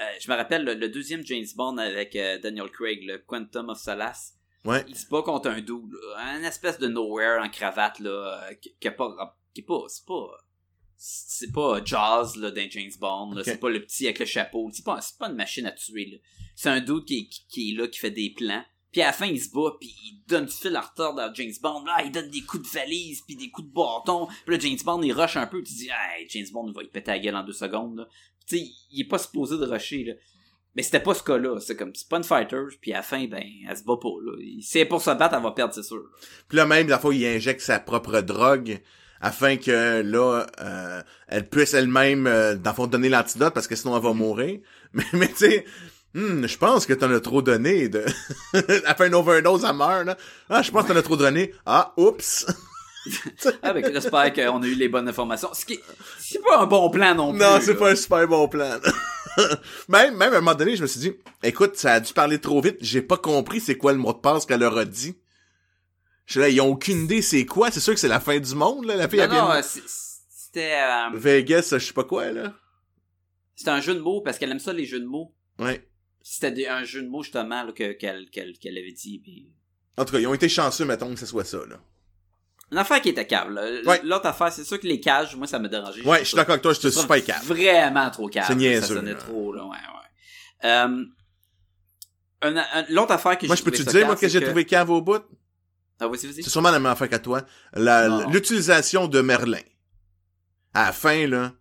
euh, je me rappelle le, le deuxième James Bond avec euh, Daniel Craig, le Quantum of Solace. Ouais. Il se bat contre un là, un espèce de nowhere en cravate, là, qui, qui a pas, qui est pas, c'est pas, c'est pas Jaws, là, d'un James Bond, là, c'est pas le petit avec le chapeau, c'est pas, c'est pas une machine à tuer, là. C'est un dude qui, qui, qui est là, qui fait des plans. Puis à la fin, il se bat, puis il donne du fil à retordre à James Bond. Là, il donne des coups de valise, puis des coups de bâton. Puis là, James Bond, il rush un peu, tu dis, hey, James Bond, il va y péter la gueule en deux secondes, là. Tu sais, il est pas supposé de rusher, là. Mais c'était pas ce cas-là. C'est comme, c'est pas une fighter, puis à la fin, ben, elle se bat pas, là. Si c'est pour se battre, elle va perdre, c'est sûr. Puis là même, la fois, il injecte sa propre drogue afin que là, euh, elle puisse elle-même, euh, dans le fond, donner l'antidote parce que sinon elle va mourir. Mais, mais tu sais, hmm, je pense que t'en as trop donné. De... elle fait une overdose, elle meurt. Là. Ah, je pense que t'en as trop donné. Ah, oups. Ah, ben, j'espère qu'on a eu les bonnes informations. Ce qui est- c'est pas un bon plan non plus. Non, c'est pas un super bon plan. même, même à un moment donné, je me suis dit, écoute, ça a dû parler trop vite. J'ai pas compris c'est quoi le mot de passe qu'elle leur a dit. Je là, ils ont aucune idée c'est quoi. C'est sûr que c'est la fin du monde, là. La fille, Non, non, euh, c'était, euh, Vegas, je sais pas quoi, là. c'était un jeu de mots parce qu'elle aime ça les jeux de mots. Ouais. C'était des- un jeu de mots justement là, que- qu'elle qu'elle qu'elle avait dit. Puis... En tout cas, ils ont été chanceux, mettons, que ce soit ça, là. Une affaire qui était cave. là. L- Ouais. L'autre affaire, c'est sûr que les cages, moi ça m'a dérangé. Ouais, je suis d'accord avec toi, je te super cave. Vraiment trop cave. C'est niaiseux, Ça sonnait là. trop là, ouais, ouais. Euh, un- un- L'autre affaire que Moi, j'ai je peux te trouvé ça dire, moi, cave, que c'est j'ai trouvé cave au bout? Ah oui, vas-y. C'est sûrement la même affaire qu'à toi. L'utilisation de Merlin. À la fin, là,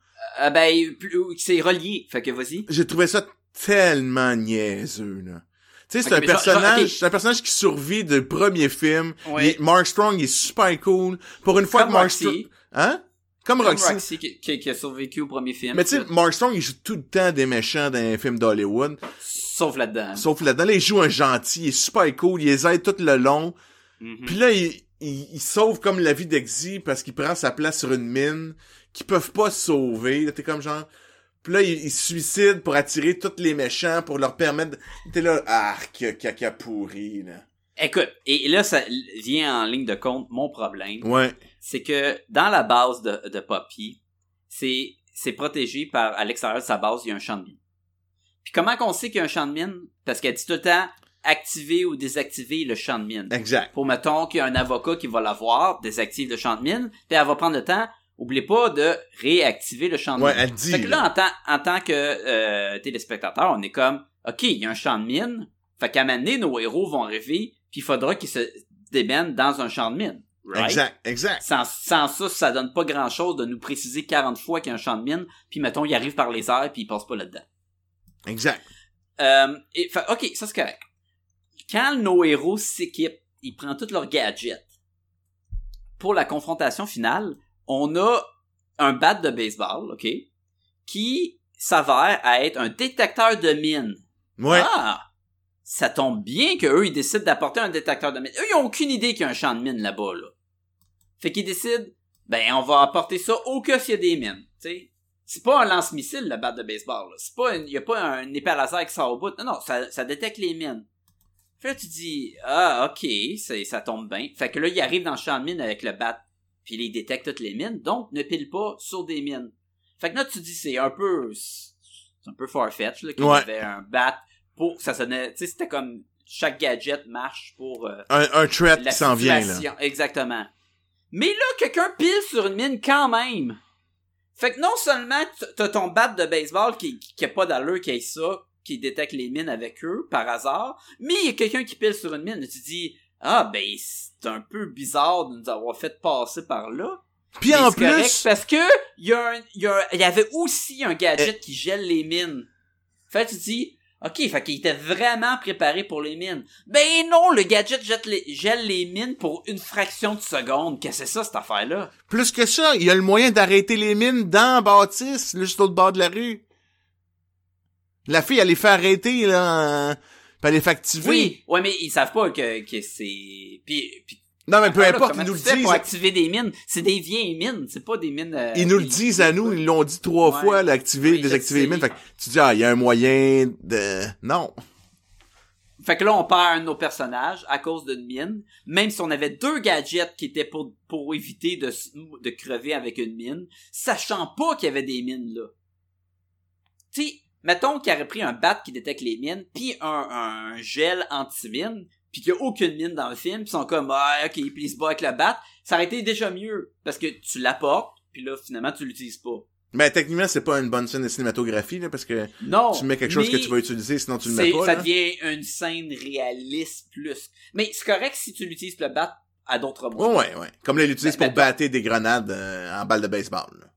Euh, ben, plus- c'est relié. Fait que vas-y. j'ai trouvé ça tellement niaiseux, là. Tu sais, c'est un personnage, c'est un personnage qui survit du premier film. Ouais. Il- Mark Strong il est super cool. Pour une fois Comme que Mark Marcy. Strong, hein? Comme Comme Roxy. Roxy qui, qui- qui a survécu au premier film. Mais tu sais, Mark Strong, il joue tout le temps des méchants dans les films d'Hollywood. Sauf là-dedans. Sauf là-dedans, là, il joue un gentil, il est super cool, il les aide tout le long. Mhm. Puis là, il, il, il sauve comme la vie d'Exy parce qu'il prend sa place sur une mine qu'ils peuvent pas se sauver. Là, t'es comme genre... Puis là, il, il se suicide pour attirer tous les méchants, pour leur permettre... T'es là, ah, que caca pourri, là. Écoute, et là, ça vient en ligne de compte mon problème. Ouais. c'est que dans la base de, de Poppy, c'est c'est protégé par à l'extérieur de sa base, il y a un champ de mine. Puis comment qu'on sait qu'il y a un champ de mine? Parce qu'elle dit tout le temps activer ou désactiver le champ de mine. Exact. Pour mettons qu'il y a un avocat qui va l'avoir, désactive le champ de mine, puis elle va prendre le temps. Oubliez pas de réactiver le champ de Ouais, mine. elle dit. Fait que là, en tant, en tant que euh, téléspectateur, on est comme, OK, il y a un champ de mine. Fait qu'à un moment donné, nos héros vont arriver, puis il faudra qu'ils se démènent dans un champ de mine. Right? Exact, exact. Sans, sans ça, ça donne pas grand chose de nous préciser 40 fois qu'il y a un champ de mine, puis mettons, il arrive par les airs, puis il passe pas là-dedans. Exact. Euh, et, fait, ok, ça c'est correct. Quand nos héros s'équipent, ils prennent tous leurs gadgets. Pour la confrontation finale, on a un bat de baseball, ok, qui s'avère à être un détecteur de mine. Ouais. Ah! Ça tombe bien qu'eux, ils décident d'apporter un détecteur de mine. Eux, ils ont aucune idée qu'il y a un champ de mine là-bas, là. Fait qu'ils décident, ben, on va apporter ça au cas s'il y a des mines, tu sais. C'est pas un lance-missile, le bat de baseball, là. C'est pas, il y a pas un épée laser qui sort au bout. Non, non, ça, ça détecte les mines. Là, tu dis, ah, ok, ça, tombe bien. Fait que là, il arrive dans le champ de mine avec le bat, puis il détecte toutes les mines, donc ne pile pas sur des mines. Fait que là, tu dis, c'est un peu, c'est un peu farfetch, là, qu'il y Ouais. avait un bat pour, ça sonnait, tu sais, c'était comme, chaque gadget marche pour, euh, Un, un threat qui s'en vient, là. Exactement. Mais là, quelqu'un pile sur une mine quand même. Fait que non seulement t'as ton bat de baseball qui, qui, qui a pas d'allure, qui a ça, qui détecte les mines avec eux, par hasard, mais il y a quelqu'un qui pile sur une mine. Et tu dis, ah, ben, c'est un peu bizarre de nous avoir fait passer par là. Puis Mais en correct plus, parce que il y a un, il y a un- il y avait aussi un gadget qui gèle les mines. Fait tu dis, ok, fait qu'il était vraiment préparé pour les mines. Ben non, le gadget jette les, gèle les mines pour une fraction de seconde. Qu'est-ce que c'est ça, cette affaire-là? plus que ça, il y a le moyen d'arrêter les mines dans Baptiste, là, juste au bord de la rue. La fille, elle les fait arrêter, là, en- puis elle les fait activer. Oui, ouais, mais ils savent pas que, que c'est, puis, puis Non, mais peu là, importe, ils nous le disent. pour activer des mines? C'est des vieilles mines, c'est pas des mines. euh, Ils nous le disent à nous, ils l'ont dit trois Ouais. fois, là, activer, Oui, désactiver les mines. Fait que tu dis, ah, il y a un moyen de... Non. Fait que là, on perd un de nos personnages à cause d'une mine. Même si on avait deux gadgets qui étaient pour, pour éviter de, de crever avec une mine, sachant pas qu'il y avait des mines là. Tu sais, mettons qu'il aurait pris un bat qui détecte les mines, puis un, un gel anti-mine, puis qu'il y a aucune mine dans le film, puis ils sont comme, ah, ok, puis ils se battent avec le bat, ça aurait été déjà mieux. Parce que tu l'apportes, puis là, finalement, tu l'utilises pas. Mais techniquement, c'est pas une bonne scène de cinématographie, là, parce que Non! tu mets quelque chose que tu vas utiliser, sinon tu le mets pas, ça là. devient une scène réaliste plus. Mais c'est correct si tu l'utilises pour le battre à d'autres Ouais, moyens. ouais, ouais. Comme là, ils l'utilisent Ben, pour ben, battre des grenades euh, en balle de baseball, là.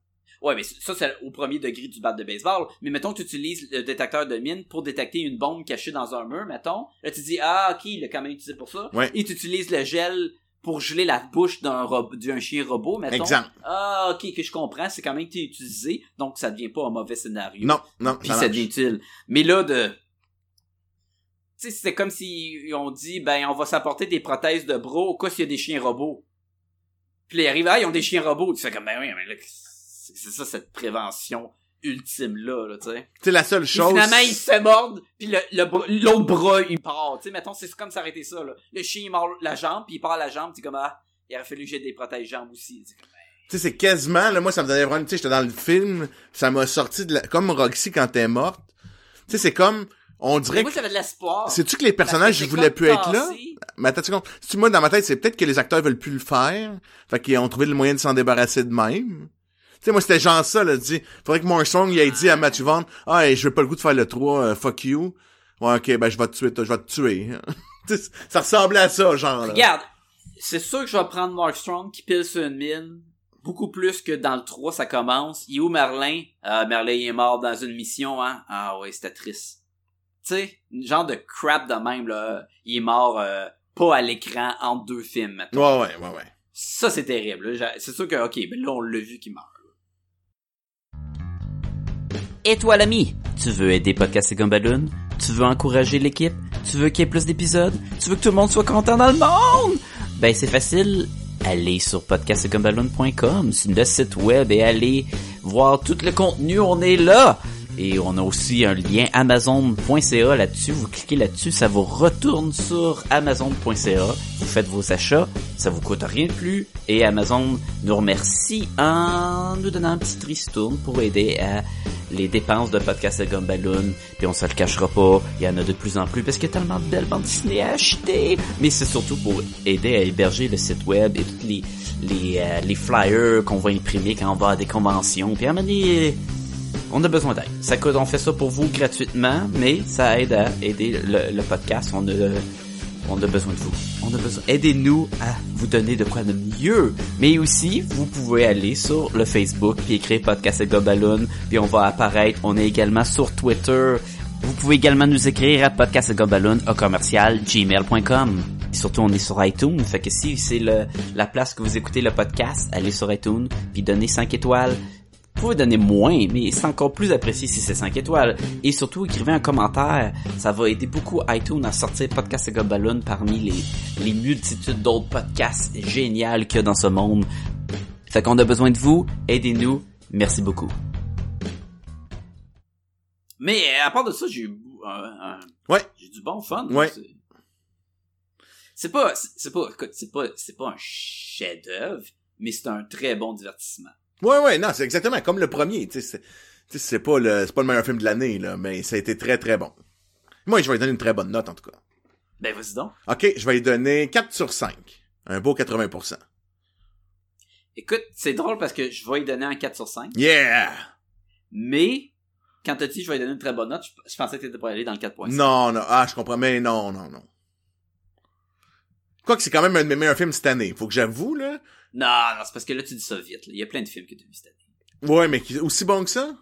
Ouais, mais ça, c'est au premier degré du bat de baseball. Mais mettons que tu utilises le détecteur de mine pour détecter une bombe cachée dans un mur, mettons. Là, tu dis, ah, ok, il l'a quand même utilisé pour ça. Ouais. Et tu utilises le gel pour geler la bouche d'un chien robot, mettons. Exemple. Ah, ok, que je comprends, c'est quand même été utilisé, donc ça devient pas un mauvais scénario. Non, non, Puis ça devient utile. Mais là, de... Tu sais, c'était comme s'ils ont dit, ben, on va s'apporter des prothèses de bras au cas s'il y a des chiens robots. Puis là, ils arrivent, ah, ils ont des chiens robots. Tu fais comme, ben oui, mais là, c'est c'est ça, cette prévention ultime-là, là, tu sais. Tu sais, la seule chose... finalement, ils se mordent, puis le- le bras- l'autre bras, il part. Tu sais, mettons, c'est comme s'arrêter ça, là. Le chien, il mord la jambe, puis il part la jambe, tu comme, ah, il aurait fallu que j'ai des protèges jambes aussi. C'est comme, Tu sais, c'est quasiment, là, moi, ça me donnait vraiment, tu sais, j'étais dans le film, ça m'a sorti de la, comme Roxy quand t'es morte. Tu sais, c'est comme, on dirait moi, que, j'avais de l'espoir. sais-tu que les personnages, c'est ils voulaient plus être là? Mais attends, tu comptes. Si moi, dans ma tête, c'est peut-être que les acteurs veulent plus le faire. Fait qu'ils ont trouvé le moyen de s'en débarrasser de même. Tu sais, moi, c'était genre ça, là, dit, faudrait que Morrison, il ait dit à Matthew Vaughn, ah, je veux pas le goût de faire le 3, euh, fuck you. Ouais, ok, ben, je vais te tuer, toi, je vais te tuer. Ça ressemblait à ça, genre, là. Regarde, c'est sûr que je vais prendre Mark Strong qui pile sur une mine. Beaucoup plus que dans le 3, ça commence. Il est où Merlin? Ah, Merlin il est mort dans une mission, hein? Ah ouais, c'était triste. Tu sais, genre de crap de même, là. Il est mort euh, pas à l'écran entre deux films, mettons. Ouais, ouais, ouais, ouais. Ça, c'est terrible. C'est sûr que, ok, ben là, on l'a vu qu'il meurt. Et toi l'ami, tu veux aider Podcast et? Tu veux encourager l'équipe? Tu veux qu'il y ait plus d'épisodes? Tu veux que tout le monde soit content dans le monde? Ben c'est facile, allez sur podcastgumballoon.com, c'est le site web et allez voir tout le contenu, on est là. Et on a aussi un lien amazon.ca là-dessus. Vous cliquez là-dessus, ça vous retourne sur amazon.ca. Vous faites vos achats, ça vous coûte rien de plus. Et Amazon nous remercie en nous donnant un petit tristourne pour aider à les dépenses de podcast de Gumballoon. Puis on se le cachera pas, il y en a de plus en plus parce qu'il y a tellement de belles bandes dessinées à acheter. Mais c'est surtout pour aider à héberger le site web et tous les euh, flyers qu'on va imprimer quand on va à des conventions. Puis à un moment on a besoin d'aide. Ça coûte, on fait ça pour vous gratuitement, mais ça aide à aider le, podcast. On a, on a besoin de vous. On a besoin. Aidez-nous à vous donner de quoi de mieux. Mais aussi, vous pouvez aller sur le Facebook puis écrire podcast et Gobaloon, puis on va apparaître. On est également sur Twitter. Vous pouvez également nous écrire à podcastgobaloon au commercial gmail.com. Surtout, on est sur iTunes. Fait que si c'est la place que vous écoutez le podcast, allez sur iTunes puis donnez 5 étoiles. Vous pouvez donner moins, mais c'est encore plus apprécié si c'est 5 étoiles. Et surtout, écrivez un commentaire. Ça va aider beaucoup iTunes à sortir Podcast et Gobaloon parmi les, les multitudes d'autres podcasts géniaux qu'il y a dans ce monde. Fait qu'on a besoin de vous. Aidez-nous. Merci beaucoup. Mais euh, à part de ça, j'ai eu un, un- Ouais. j'ai du bon fun. Ouais. C'est- pas, c'est pas, c'est pas, c'est pas un chef-d'œuvre, mais c'est un très bon divertissement. Ouais, ouais, non, c'est exactement comme le premier. Tu sais, c'est- pas le, c'est pas le meilleur film de l'année, là, mais ça a été très, très bon. Moi, je vais lui donner une très bonne note, en tout cas. Ben vas-y donc. OK, je vais lui donner 4 sur 5. Un beau 80%. Écoute, c'est drôle parce que je vais lui donner un 4 sur 5, Yeah! mais quand t'as dit je vais lui donner une très bonne note, je, je pensais que t'étais pas allé dans le 4.5. Non, non, ah, je comprends, mais non, non, non. Quoique c'est quand même un de mes meilleurs films cette année. Faut que j'avoue, là. Non, non, c'est parce que là tu dis ça vite. là. Il y a plein de films que tu as vu cette année. Ouais, mais qui- aussi bon que ça?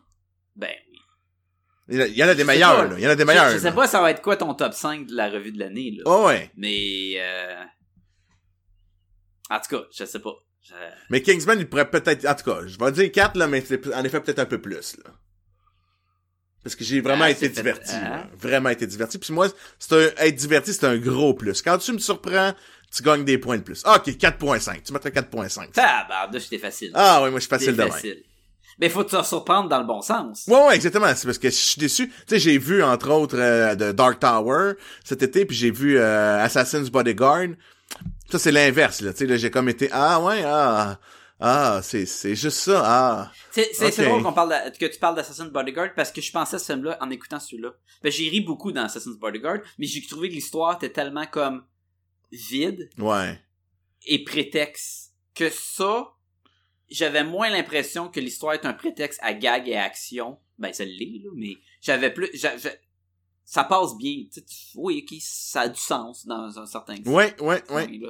Ben oui. Il y en a- des meilleurs, là. Il y en a des meilleurs. Je, je sais là. pas ça va être quoi ton top 5 de la revue de l'année, là. Oh, ouais. Mais, euh... En tout cas, je sais pas. Je- Mais Kingsman, il pourrait peut-être, en tout cas, je vais dire 4, là, mais c'est en effet peut-être un peu plus, là. Parce que j'ai vraiment Ah, été fait- diverti, ah. là. Vraiment été diverti. Puis moi, c'est un, être diverti, c'est un gros plus. Quand tu me surprends, tu gagnes des points de plus. Ah, ok, 4.5. Tu mettrais 4.5. Tabarnouche, c'était facile. Ah, ouais, moi, je suis facile C'était de même. facile. Mais faut te surprendre dans le bon sens. Ouais, ouais, exactement. C'est parce que je suis déçu. Tu sais, j'ai vu, entre autres, euh, de Dark Tower cet été, puis j'ai vu euh, Assassin's Bodyguard. Ça, c'est l'inverse, là. Tu sais, là, j'ai comme été, ah, ouais, ah, ah, c'est, c'est juste ça, ah. C'est c'est- c'est Ok. drôle qu'on parle de- que tu parles d'Assassin's Bodyguard parce que je pensais à ce film-là en écoutant celui-là. Ben, j'ai ri beaucoup dans Assassin's Bodyguard, mais j'ai trouvé que l'histoire était tellement comme vide Ouais. et prétexte que ça, j'avais moins l'impression que l'histoire est un prétexte à gag et à action. Ben, ça l'est, là, mais j'avais plus, ça passe bien. Tu sais, tu- oui, ok, ça a du sens dans un certain sens. Ouais, ouais, ouais. là.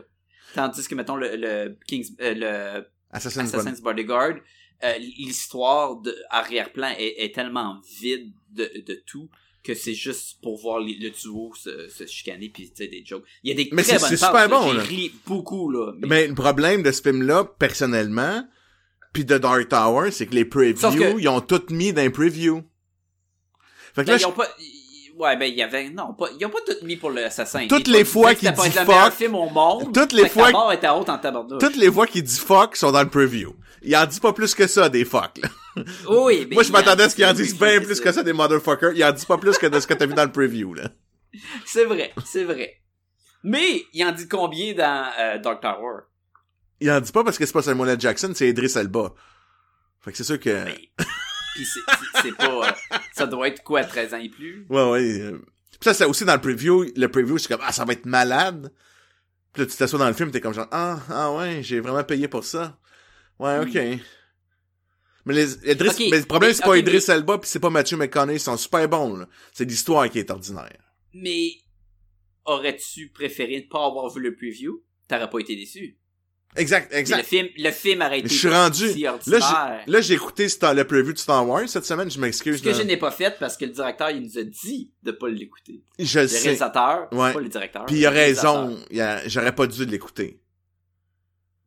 Tandis que, mettons, le, le King's, euh, le Assassin's, Assassin's Bodyguard, euh, l'histoire de arrière-plan est, est tellement vide de, de tout que c'est juste pour voir les- le duo se, se chicaner puis tu sais des jokes. Il y a des Mais très c'est- bonnes c'est super bon, J'ai là. ri beaucoup là. mais- Mais le problème de ce film-là, personnellement, puis de Dark Tower, c'est que les previews, que- ils ont tout mis dans les previews. Fait que Ben, là, ils je- ont pas ils- Ouais, ben, il y avait, non, pas, ils ont pas tout mis pour l'assassin. Toutes les fois qu'il dit fuck, film au monde. toutes les fois était haute en tabarnouche. toutes les fois qu'il dit fuck sont dans le preview. Il en dit pas plus que ça, des fuck, là. Oui, mais Moi, je m'attendais en à ce qu'il en dise bien plus que ça des motherfuckers. Il en dit pas plus que de ce que t'as vu dans le preview, là. C'est vrai, c'est vrai. Mais, il en dit combien dans euh, Dark Tower? Il en dit pas parce que c'est pas Samuel L. Jackson, c'est Idris Elba. Fait que c'est sûr que... Ben, Pis c'est, pas, euh, ça doit être quoi, 13 ans et plus? Ouais, ouais. euh. Puis ça, c'est aussi dans le preview. Le preview, c'est comme, ah, ça va être malade. Puis là, tu t'assois dans le film, t'es comme genre, ah, ah ouais, j'ai vraiment payé pour ça. Ouais, ok. Mais les, Idris, Ok, mais le problème, c'est pas Idris mais- Elba pis c'est pas Matthew McConaughey, ils sont super bons, là. C'est l'histoire qui est ordinaire. Mais, aurais-tu préféré ne pas avoir vu le preview? T'aurais pas été déçu. Exact, Mais Le exact. film, le film aurait été Je suis rendu. si Là, j'ai, écouté Star- le preview de Star Wars cette semaine, je m'excuse. Ce que je n'ai pas fait parce que le directeur, il nous a dit de pas l'écouter. Je Le le sais. réalisateur, Ouais. pas le directeur. Puis il a le raison, a- j'aurais pas dû l'écouter.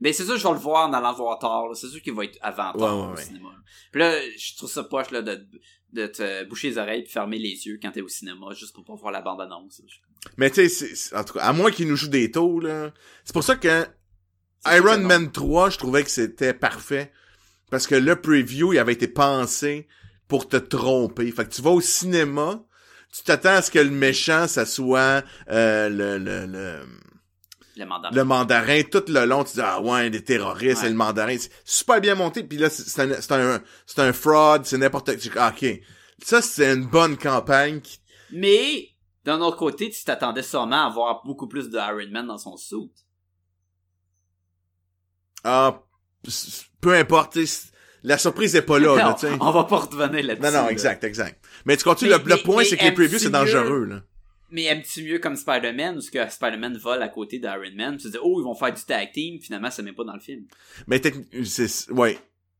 Mais c'est sûr, je vais le voir en allant voir tard. C'est sûr qu'il va être avant tard Ouais, ouais, au ouais. cinéma. là. Puis là, je trouve ça poche là, de, de te boucher les oreilles puis fermer les yeux quand t'es au cinéma juste pour pas voir la bande-annonce. Mais tu sais, en tout cas, à moins qu'il nous joue des taux, là. C'est pour ça que Iron. Man 3, je trouvais que c'était parfait. Parce que le preview, il avait été pensé pour te tromper. Fait que tu vas au cinéma, tu t'attends à ce que le méchant, ça soit euh, le, le, le, Le mandat. le mandarin tout le long. Tu dis, ah ouais, des terroristes, Ouais. c'est le mandarin. C'est super bien monté. Puis là, c'est c'est un, c'est un, c'est un fraud, c'est n'importe quoi. Ah, OK. Ça, c'est une bonne campagne. qui- Mais, d'un autre côté, tu t'attendais sûrement à voir beaucoup plus de Iron Man dans son suit. Ah, peu importe. La surprise est pas là, Non, on va pas revenir là-dessus. Non, non, exact, exact. Mais tu continues, Mais- le, point, c'est que les previews, c'est dangereux, là? Mais aimes-tu mieux comme Spider-Man ou ce que Spider-Man vole à côté d'Iron Man? Tu te dis, oh, ils vont faire du tag team, finalement, ça met pas dans le film? Mais c'est, ouais.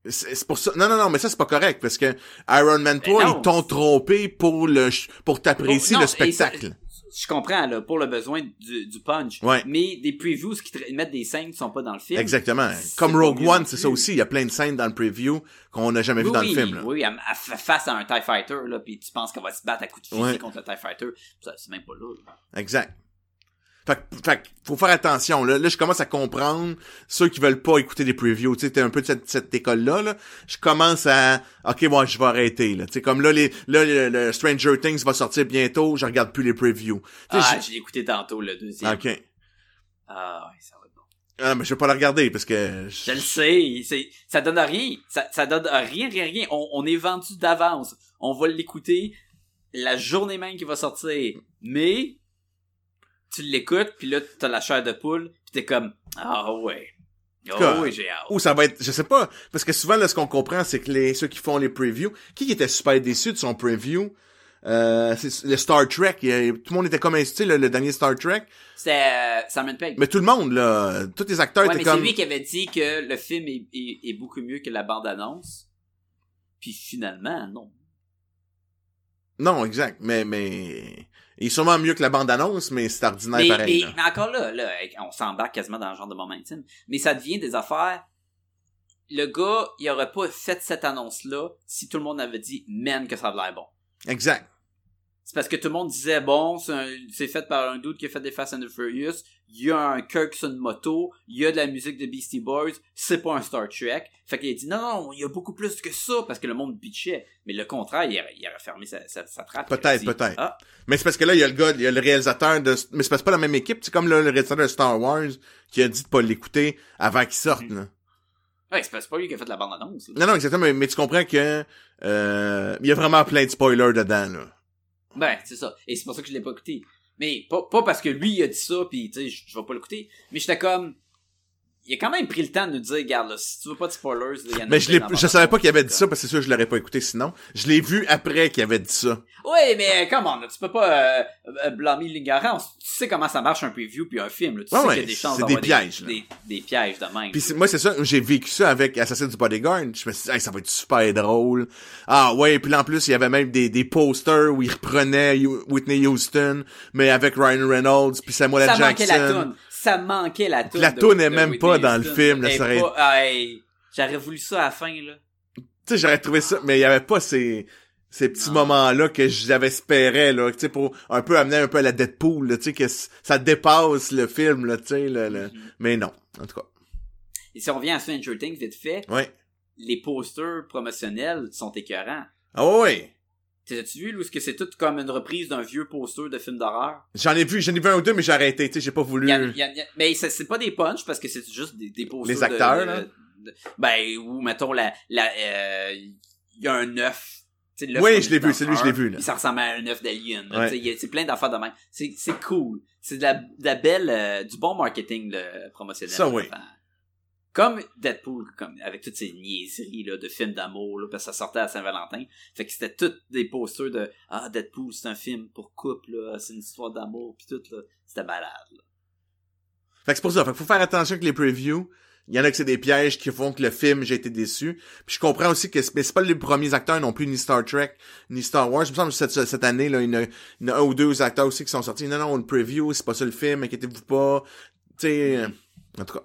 C'est pour ça. Non, non, non, mais ça, c'est pas correct, parce que Iron Man 3, non. ils t'ont trompé pour le, pour t'apprécier Bon, le spectacle. Je comprends, là, pour le besoin du, du punch. Ouais. Mais des previews qui te mettent des scènes qui sont pas dans le film. Exactement. Comme Rogue One, c'est ça aussi. Il y a plein de scènes dans le preview qu'on n'a jamais vu dans oui, le film, là. Oui, face à un TIE Fighter, là, pis tu penses qu'elle va se battre à coups de fusil Ouais. contre le TIE Fighter. Ça, c'est même pas là. là. Exact. Fait, que- fait faut faire attention. Là. là, je commence à comprendre ceux qui veulent pas écouter des previews. Tu sais, t'es un peu de cette, cette école-là. Là. Je commence à... OK, moi, je vais arrêter. Là. Tu sais, comme là, les, là le, le Stranger Things va sortir bientôt. Je regarde plus les previews. Tu sais, Ah, j'ai- je l'ai écouté tantôt, le deuxième. OK. Ah, ouais, ça va être bon. Ah, mais je vais pas le regarder parce que... je- Je le sais, c'est, ça donne rien. Ça, ça donne rien, rien, rien. On, on est vendu d'avance. On va l'écouter la journée même qu'il va sortir. Mais, tu l'écoutes, puis là, t'as la chair de poule, puis t'es comme, ah ouais. J'ai hâte. Ou ça va être... Je sais pas. Parce que souvent, là, ce qu'on comprend, c'est que les ceux qui font les previews... Qui était super déçu de son preview? Euh, c'est le Star Trek. Il tout le monde était comme incité, le, le dernier Star Trek? C'était euh, Simon Pegg. Mais tout le monde, là... Tous les acteurs Ouais, étaient mais c'est comme... lui qui avait dit que le film est, est, est beaucoup mieux que la bande-annonce. Puis finalement, non. Non, exact. Mais, mais, il est sûrement mieux que la bande-annonce, mais c'est ordinaire Mais, pareil. mais, là. mais encore là, là, on s'embarque quasiment dans le genre de moment intime. Mais ça devient des affaires. Le gars, il aurait pas fait cette annonce-là si tout le monde avait dit, man, que ça a l'air bon. Exact. C'est parce que tout le monde disait, bon, c'est fait par un dude qui a fait des Fast and the Furious, il y a un Kirk sur une moto, il y a de la musique de Beastie Boys, c'est pas un Star Trek. Fait qu'il a dit, non, non, il y a beaucoup plus que ça, parce que le monde bitchait. Mais le contraire, il aurait, il aurait fermé sa, sa, sa trappe. Peut-être, peut-être. Ah, Mais c'est parce que là, il y a le gars, il y a le réalisateur de, mais c'est pas la même équipe. C'est comme le, le réalisateur de Star Wars qui a dit de pas l'écouter avant qu'il sorte, Mm. là. ouais, c'est pas, lui qui a fait la bande-annonce. Non, non, exactement, mais, mais tu comprends que, euh, il y a vraiment plein de spoilers dedans, là. Ben, c'est ça. Et c'est pour ça que je l'ai pas écouté. Mais pas, pas parce que lui il a dit ça, puis tu sais, je vais pas l'écouter. Mais j'étais comme, il a quand même pris le temps de nous dire, regarde là, si tu veux pas de spoilers, il y en a Mais je l'ai, je la savais pas qu'il avait dit ça parce que c'est sûr je l'aurais pas écouté sinon. Je l'ai vu après qu'il avait dit ça. Ouais, mais comment, là, tu peux pas euh, euh, blâmer l'ignorance. Tu sais comment ça marche un preview puis un film. Là. Tu Ouais, sais ouais, qu'il y a des chances c'est d'avoir des pièges, là. Des, des pièges de même. Puis c'est- moi, c'est ça, j'ai vécu ça avec Assassin's Bodyguard. Je me suis dit, Hey, ça va être super drôle. Ah ouais, puis là, en plus, il y avait même des, des posters où il reprenait Whitney Houston, mais avec Ryan Reynolds, puis Samuel ça L. manquait la Jackson. toune. Ça manquait la toune. La toune est de même pas dans le film, là, ça ah, J'aurais voulu ça à la fin, là. Tu sais, j'aurais trouvé ça, mais il y avait pas ces, ces petits moments-là que j'avais espéré, là, tu sais, pour un peu amener un peu à la Deadpool, là, tu sais, que ça dépasse le film, là, tu sais, le- le- Mhm. mais non, en tout cas. Et si on revient à Stranger Things, vite fait, Ouais. les posters promotionnels sont écœurants. Ah ouais. T'as-tu vu, où est-ce que c'est tout comme une reprise d'un vieux poster de film d'horreur? J'en ai vu, j'en ai vu un ou deux, mais j'ai arrêté, tu sais, j'ai pas voulu. Il y a- il y a- il y a- mais c'est pas des punchs parce que c'est juste des, des posters. Les acteurs, de- là? de- ben, ou mettons, la, la, euh, il y a un œuf. Oui, je l'ai vu, c'est lui, je l'ai vu, là. Ça ressemble à un œuf d'alien. Ouais. C'est plein d'affaires de même. C'est c'est cool. C'est de la, de la belle, euh, du bon marketing le promotionnel. Ça, oui. Enfin, Comme Deadpool, comme avec toutes ces niaiseries là, de films d'amour, là, parce que ça sortait à Saint-Valentin. Fait que c'était tous des posters de Ah, Deadpool, c'est un film pour couple, là, c'est une histoire d'amour, puis tout, là. C'était balade, là. Fait que c'est pour ça. Fait qu'il faut faire attention avec les previews. Il y en a que c'est des pièges qui font que le film, j'ai été déçu. Puis je comprends aussi que c'est, pas les premiers acteurs non plus, ni Star Trek, ni Star Wars. Il me semble que cette, cette année, là, il y, a, il y en a un ou deux acteurs aussi qui sont sortis. Non, non, le preview, c'est pas ça le film, inquiétez-vous pas. Tu sais, euh, en tout cas.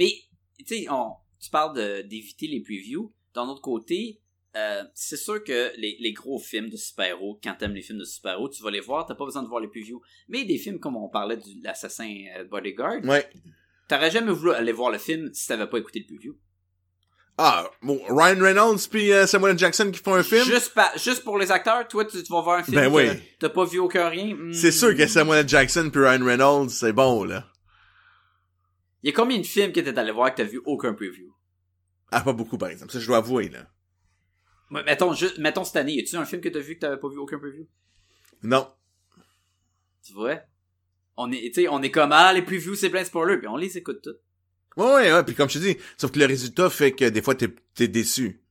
Mais, tu sais, on, tu parles d'éviter les previews. D'un autre côté, euh, c'est sûr que les, les gros films de super-héros, quand t'aimes les films de super-héros, tu vas les voir, t'as pas besoin de voir les previews. Mais des films comme on parlait de l'assassin euh, Bodyguard, Ouais. t'aurais jamais voulu aller voir le film si t'avais pas écouté le preview. Ah, bon, Ryan Reynolds puis euh, Samuel. Jackson qui font un film? Juste, pa- juste pour les acteurs, toi, tu, tu vas voir un film Ben oui. t'as pas vu aucun rien. hmm. C'est sûr que Samuel L. Jackson puis Ryan Reynolds, c'est bon, là. Il y a combien de films que t'es allé voir que t'as vu aucun preview? Ah, pas beaucoup, par exemple. Ça, je dois avouer, là. Ouais, Mettons, juste, mettons cette année, y a-tu un film que t'as vu que t'avais pas vu aucun preview? Non. Tu vois? On est, tu sais, on est comme, ah, les previews, c'est plein de spoilers, puis on les écoute toutes. Ouais, ouais, ouais. Puis comme je te dis, sauf que le résultat fait que des fois, t'es, t'es déçu.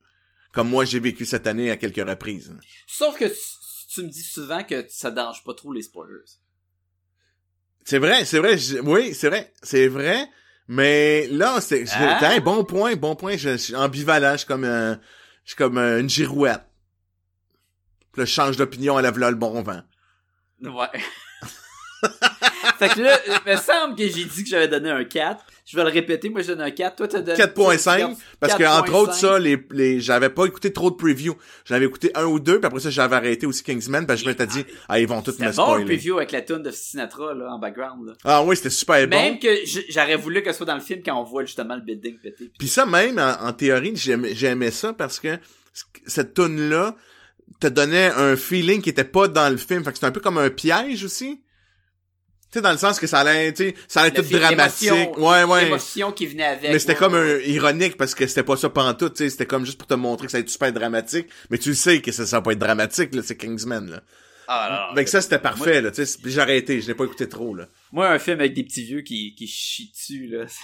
Comme moi, j'ai vécu cette année à quelques reprises. Sauf que tu, tu me dis souvent que ça dérange pas trop les spoilers. C'est vrai, c'est vrai. oui, c'est vrai. C'est vrai. Mais là, c'est, Ah. t'as un bon point, bon point. Je, je suis ambivalent. Je suis comme, un- je suis comme euh, une girouette. Puis là, je change d'opinion à la v'là le bon vent. Ouais. fait que là, il me semble que j'ai dit que j'avais donné un 4. Je vais le répéter, moi je donne un 4. Toi, t'as donné... 4.5 parce que entre 4.5. autres ça les les j'avais pas écouté trop de previews j'avais écouté un ou deux puis après ça j'avais arrêté aussi Kingsman parce que je m'étais dit ah ils vont tous C'était me bon le spoiler preview avec la tune de Sinatra, là, en background, là. ah oui c'était super Même bon que j- j'aurais voulu que ce soit dans le film quand on voit justement le building péter. puis ça même en, en théorie j'aimais j'aimais ça parce que cette tune là te donnait un feeling qui était pas dans le film fait que c'était un peu comme un piège aussi tu sais dans le sens que ça allait tu sais ça allait Le tout film, dramatique l'émotion- ouais ouais L'émotion qui venait avec. Mais c'était ouais, comme ouais. un ironique parce que c'était pas ça pantoute, tu sais, c'était comme juste pour te montrer que ça allait être super dramatique, mais tu le sais que ça, ça va pas être dramatique là, c'est Kingsman là. Ah, non, Fait que ça c'était parfait là, tu sais, j'ai arrêté, je l'ai pas écouté trop là. Moi, un film avec des petits vieux qui, qui chient dessus, là.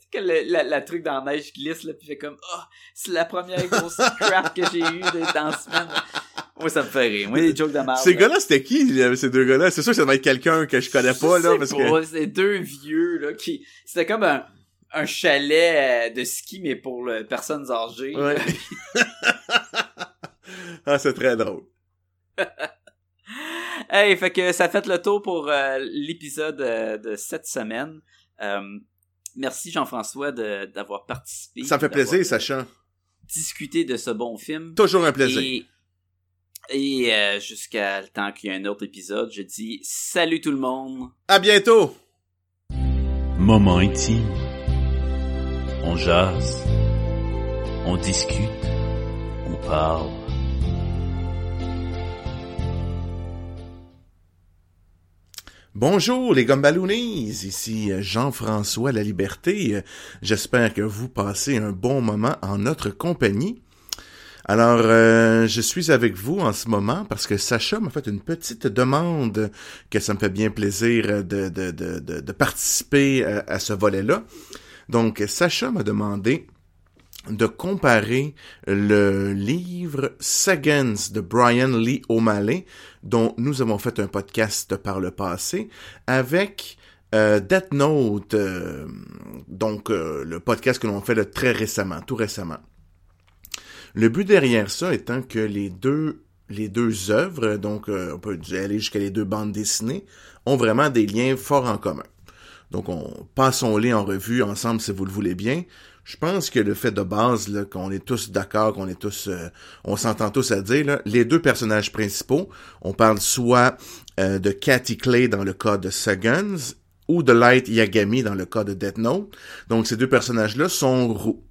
C'est que le- la, la truc dans la neige glisse, là, puis fait comme, oh, c'est la première grosse crap que j'ai eue de- dans la semaine. Moi, ça me fait rire. Moi, les jokes de. Ces gars-là, c'était qui ces deux gars-là? C'est sûr que ça devait être quelqu'un que je connais pas là parce que C'est deux vieux, là, qui, c'était comme un, un chalet euh, de ski, mais pour le, personnes âgées. Ouais. ah, c'est très drôle. Hey, fait que ça fait le tour pour euh, l'épisode euh, de cette semaine. Euh, merci Jean-François d'avoir participé. Ça me fait plaisir, Sacha. Discuter de ce bon film. Toujours un plaisir. Et, et euh, jusqu'à le temps qu'il y ait un autre épisode, je dis salut tout le monde. À bientôt. Moment intime. On jase. On discute. On parle. Bonjour les Gumballoonies, ici euh, Jean-François La Liberté. Euh, J'espère que vous passez un bon moment en notre compagnie. Alors, euh, je suis avec vous en ce moment parce que Sacha m'a fait une petite demande que ça me fait bien plaisir de, de, de, de, participer euh, à ce volet-là. Donc, Sacha m'a demandé de comparer le livre Seconds de Brian Lee O'Malley, dont nous avons fait un podcast par le passé, avec euh, Death Note, euh, donc le podcast que l'on fait très récemment, tout récemment. Le but derrière ça étant que les deux les deux œuvres, donc euh, on peut aller jusqu'à les deux bandes dessinées, ont vraiment des liens forts en commun. Donc, on passons-les en revue ensemble si vous le voulez bien. Je pense que le fait de base, qu'on est tous d'accord, qu'on est tous, euh, on s'entend tous à dire, les deux personnages principaux, on parle soit euh, de Cathy Clay dans le cas de Seconds ou de Light Yagami dans le cas de Death Note. Donc, ces deux personnages-là sont roux.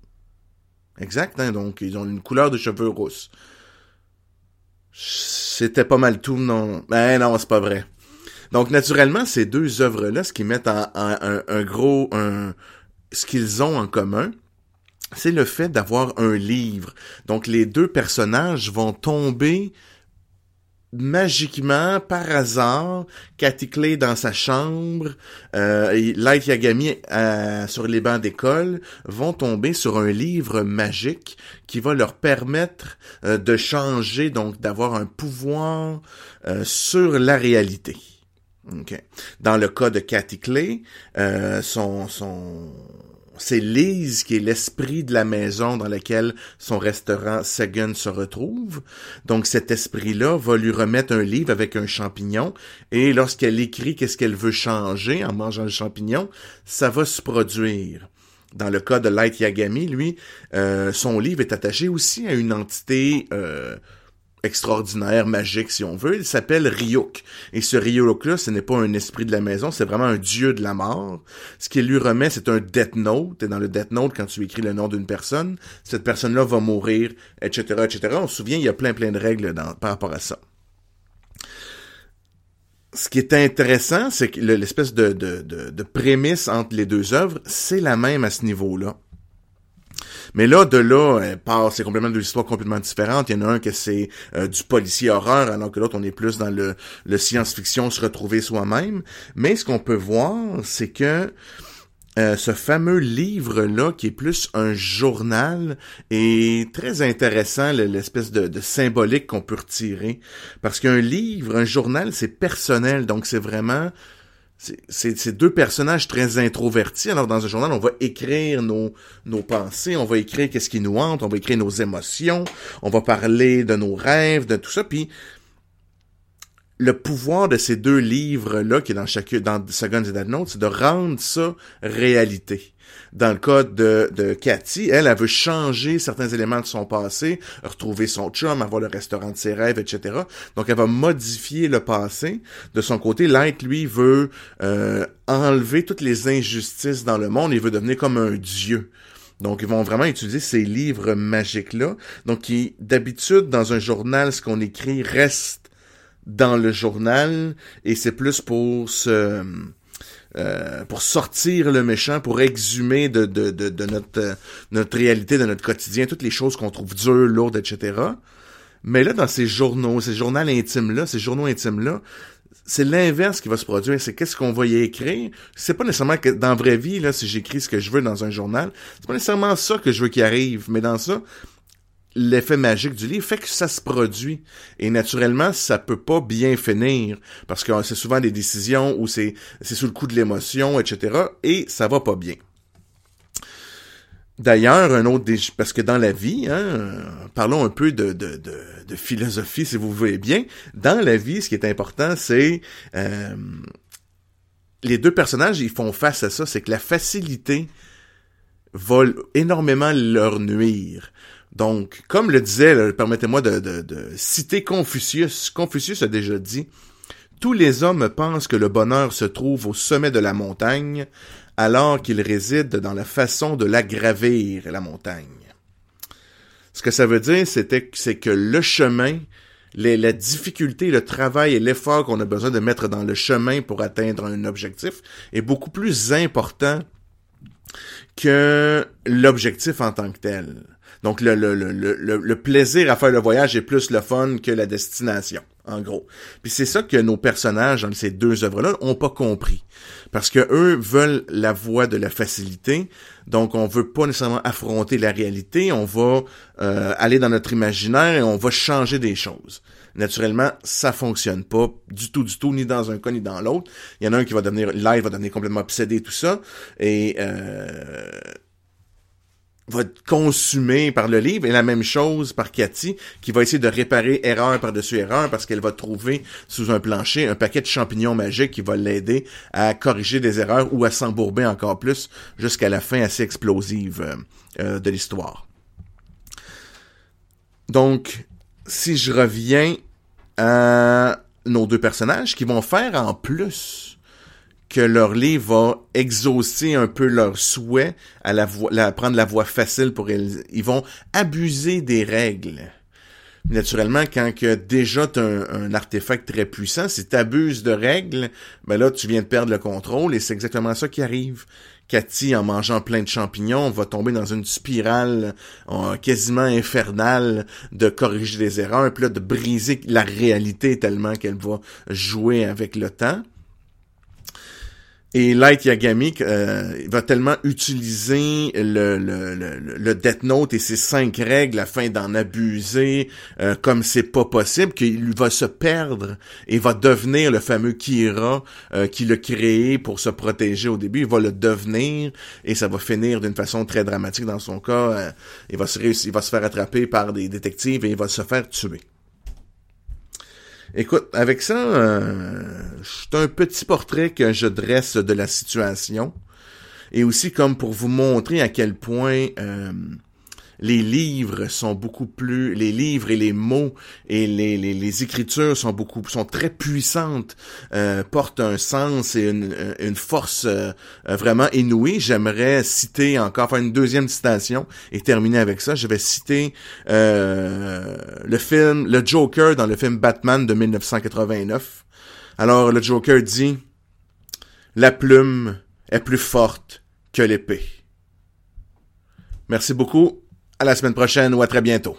Exact, hein? donc ils ont une couleur de cheveux rousse. C'était pas mal tout, non? Ben non, c'est pas vrai. Donc, naturellement, ces deux œuvres-là, ce qu'ils mettent en, un, un gros, un, ce qu'ils ont en commun, c'est le fait d'avoir un livre. Donc, les deux personnages vont tomber magiquement, par hasard, Cathy Clay dans sa chambre, euh, Light Yagami euh, sur les bancs d'école, vont tomber sur un livre magique qui va leur permettre euh, de changer, donc d'avoir un pouvoir sur la réalité. OK. Dans le cas de Cathy Clay, son, son, c'est Lise qui est l'esprit de la maison dans laquelle son restaurant Sagan se retrouve. Donc cet esprit-là va lui remettre un livre avec un champignon et lorsqu'elle écrit qu'est-ce qu'elle veut changer en mangeant le champignon, ça va se produire. dans le cas de Light Yagami, lui, euh, son livre est attaché aussi à une entité euh, extraordinaire, magique, si on veut. Il s'appelle Ryuk. Et ce Ryuk-là, ce n'est pas un esprit de la maison, c'est vraiment un dieu de la mort. Ce qu'il lui remet, c'est un Death Note. Et dans le Death Note, quand tu écris le nom d'une personne, cette personne-là va mourir, etc., etc. On se souvient, il y a plein, plein de règles par rapport à ça ce qui est intéressant, c'est que l'espèce de, de, de, prémisse entre les deux œuvres, c'est la même à ce niveau-là. Mais là, de là, c'est complètement deux histoires complètement différentes. Il y en a un que c'est euh, du policier horreur, alors que l'autre, on est plus dans le, science-fiction, se retrouver soi-même. Mais ce qu'on peut voir, c'est que euh, ce fameux livre-là, qui est plus un journal, est très intéressant, l'espèce de, symbolique qu'on peut retirer. Parce qu'un livre, un journal, c'est personnel, donc c'est vraiment... C'est deux personnages très introvertis. Alors, dans un journal, on va écrire nos, nos pensées, on va écrire qu'est-ce qui nous hante, on va écrire nos émotions, on va parler de nos rêves, de tout ça. Puis, le pouvoir de ces deux livres-là, qui est dans chacun, dans Second et Dead Note, c'est de rendre ça réalité. Dans le cas de, de Cathy, elle, elle veut changer certains éléments de son passé, retrouver son chum, avoir le restaurant de ses rêves, etc. Donc, elle va modifier le passé. De son côté, Light, lui, veut euh, enlever toutes les injustices dans le monde. Il veut devenir comme un dieu. Donc, ils vont vraiment utiliser ces livres magiques-là. Donc, d'habitude, dans un journal, ce qu'on écrit reste dans le journal et c'est plus pour se euh, pour sortir le méchant, pour exhumer de, de, de, notre, notre réalité, de notre quotidien, toutes les choses qu'on trouve dures, lourdes, etc. Mais là, dans ces journaux, ces journaux intimes-là, ces journaux intimes-là, c'est l'inverse qui va se produire. C'est qu'est-ce qu'on va y écrire? C'est pas nécessairement que dans la vraie vie, là, si j'écris ce que je veux dans un journal, c'est pas nécessairement ça que je veux qu'il arrive. Mais dans ça, l'effet magique du livre fait que ça se produit. Et naturellement, ça peut pas bien finir. Parce que c'est souvent des décisions où c'est, c'est sous le coup de l'émotion, etc. Et ça va pas bien. D'ailleurs, un autre parce que dans la vie, hein, parlons un peu de, de, de, de, philosophie, si vous voulez bien. Dans la vie, ce qui est important, c'est euh, les deux personnages, ils font face à ça, c'est que la facilité va énormément leur nuire. Donc, comme le disait, permettez-moi de, citer Confucius. Confucius a déjà dit Tous les hommes pensent que le bonheur se trouve au sommet de la montagne, alors qu'il réside dans la façon de l'aggravir, la montagne. Ce que ça veut dire, c'est que le chemin, la difficulté, le travail et l'effort qu'on a besoin de mettre dans le chemin pour atteindre un objectif est beaucoup plus important que l'objectif en tant que tel. Donc le, le, le, le, plaisir à faire le voyage est plus le fun que la destination, en gros. Puis c'est ça que nos personnages dans ces deux œuvres-là ont pas compris. Parce que eux veulent la voie de la facilité, donc on veut pas nécessairement affronter la réalité, on va euh, aller dans notre imaginaire et on va changer des choses. Naturellement, ça fonctionne pas du tout, du tout, ni dans un cas ni dans l'autre. Il y en a un qui va devenir live, va devenir complètement obsédé, tout ça. Et euh, va être consumé par le livre et la même chose par Cathy qui va essayer de réparer erreur par-dessus erreur parce qu'elle va trouver sous un plancher un paquet de champignons magiques qui va l'aider à corriger des erreurs ou à s'embourber encore plus jusqu'à la fin assez explosive euh, de l'histoire. Donc, si je reviens à nos deux personnages qui vont faire en plus que leur livre va exaucer un peu leurs souhaits à la prendre la voie facile pour elles. Ils vont abuser des règles. Naturellement, quand que déjà tu un, un, artefact très puissant, si tu abuses de règles, ben là, tu viens de perdre le contrôle et c'est exactement ça qui arrive. Cathy, en mangeant plein de champignons, va tomber dans une spirale euh, quasiment infernale de corriger des erreurs, puis là, de briser la réalité tellement qu'elle va jouer avec le temps. Et Light Yagami euh, va tellement utiliser le, le, le, le, Death Note et ses cinq règles afin d'en abuser euh, comme c'est pas possible qu'il va se perdre et va devenir le fameux Kira euh, qui l'a créé pour se protéger au début. Il va le devenir et ça va finir d'une façon très dramatique dans son cas. Euh, il va se réussir, il va se faire attraper par des détectives et il va se faire tuer. Écoute, avec ça, euh, c'est un petit portrait que je dresse de la situation. et aussi comme pour vous montrer à quel point euh, les livres sont beaucoup plus, les livres et les mots et les, les, les écritures sont beaucoup, sont très puissantes, euh, portent un sens et une, une force euh, vraiment inouïe. J'aimerais citer encore, faire une deuxième citation et terminer avec ça. Je vais citer euh, le film, le Joker dans le film Batman de 1989. Alors le Joker dit, la plume est plus forte que l'épée. Merci beaucoup. À la semaine prochaine ou à très bientôt.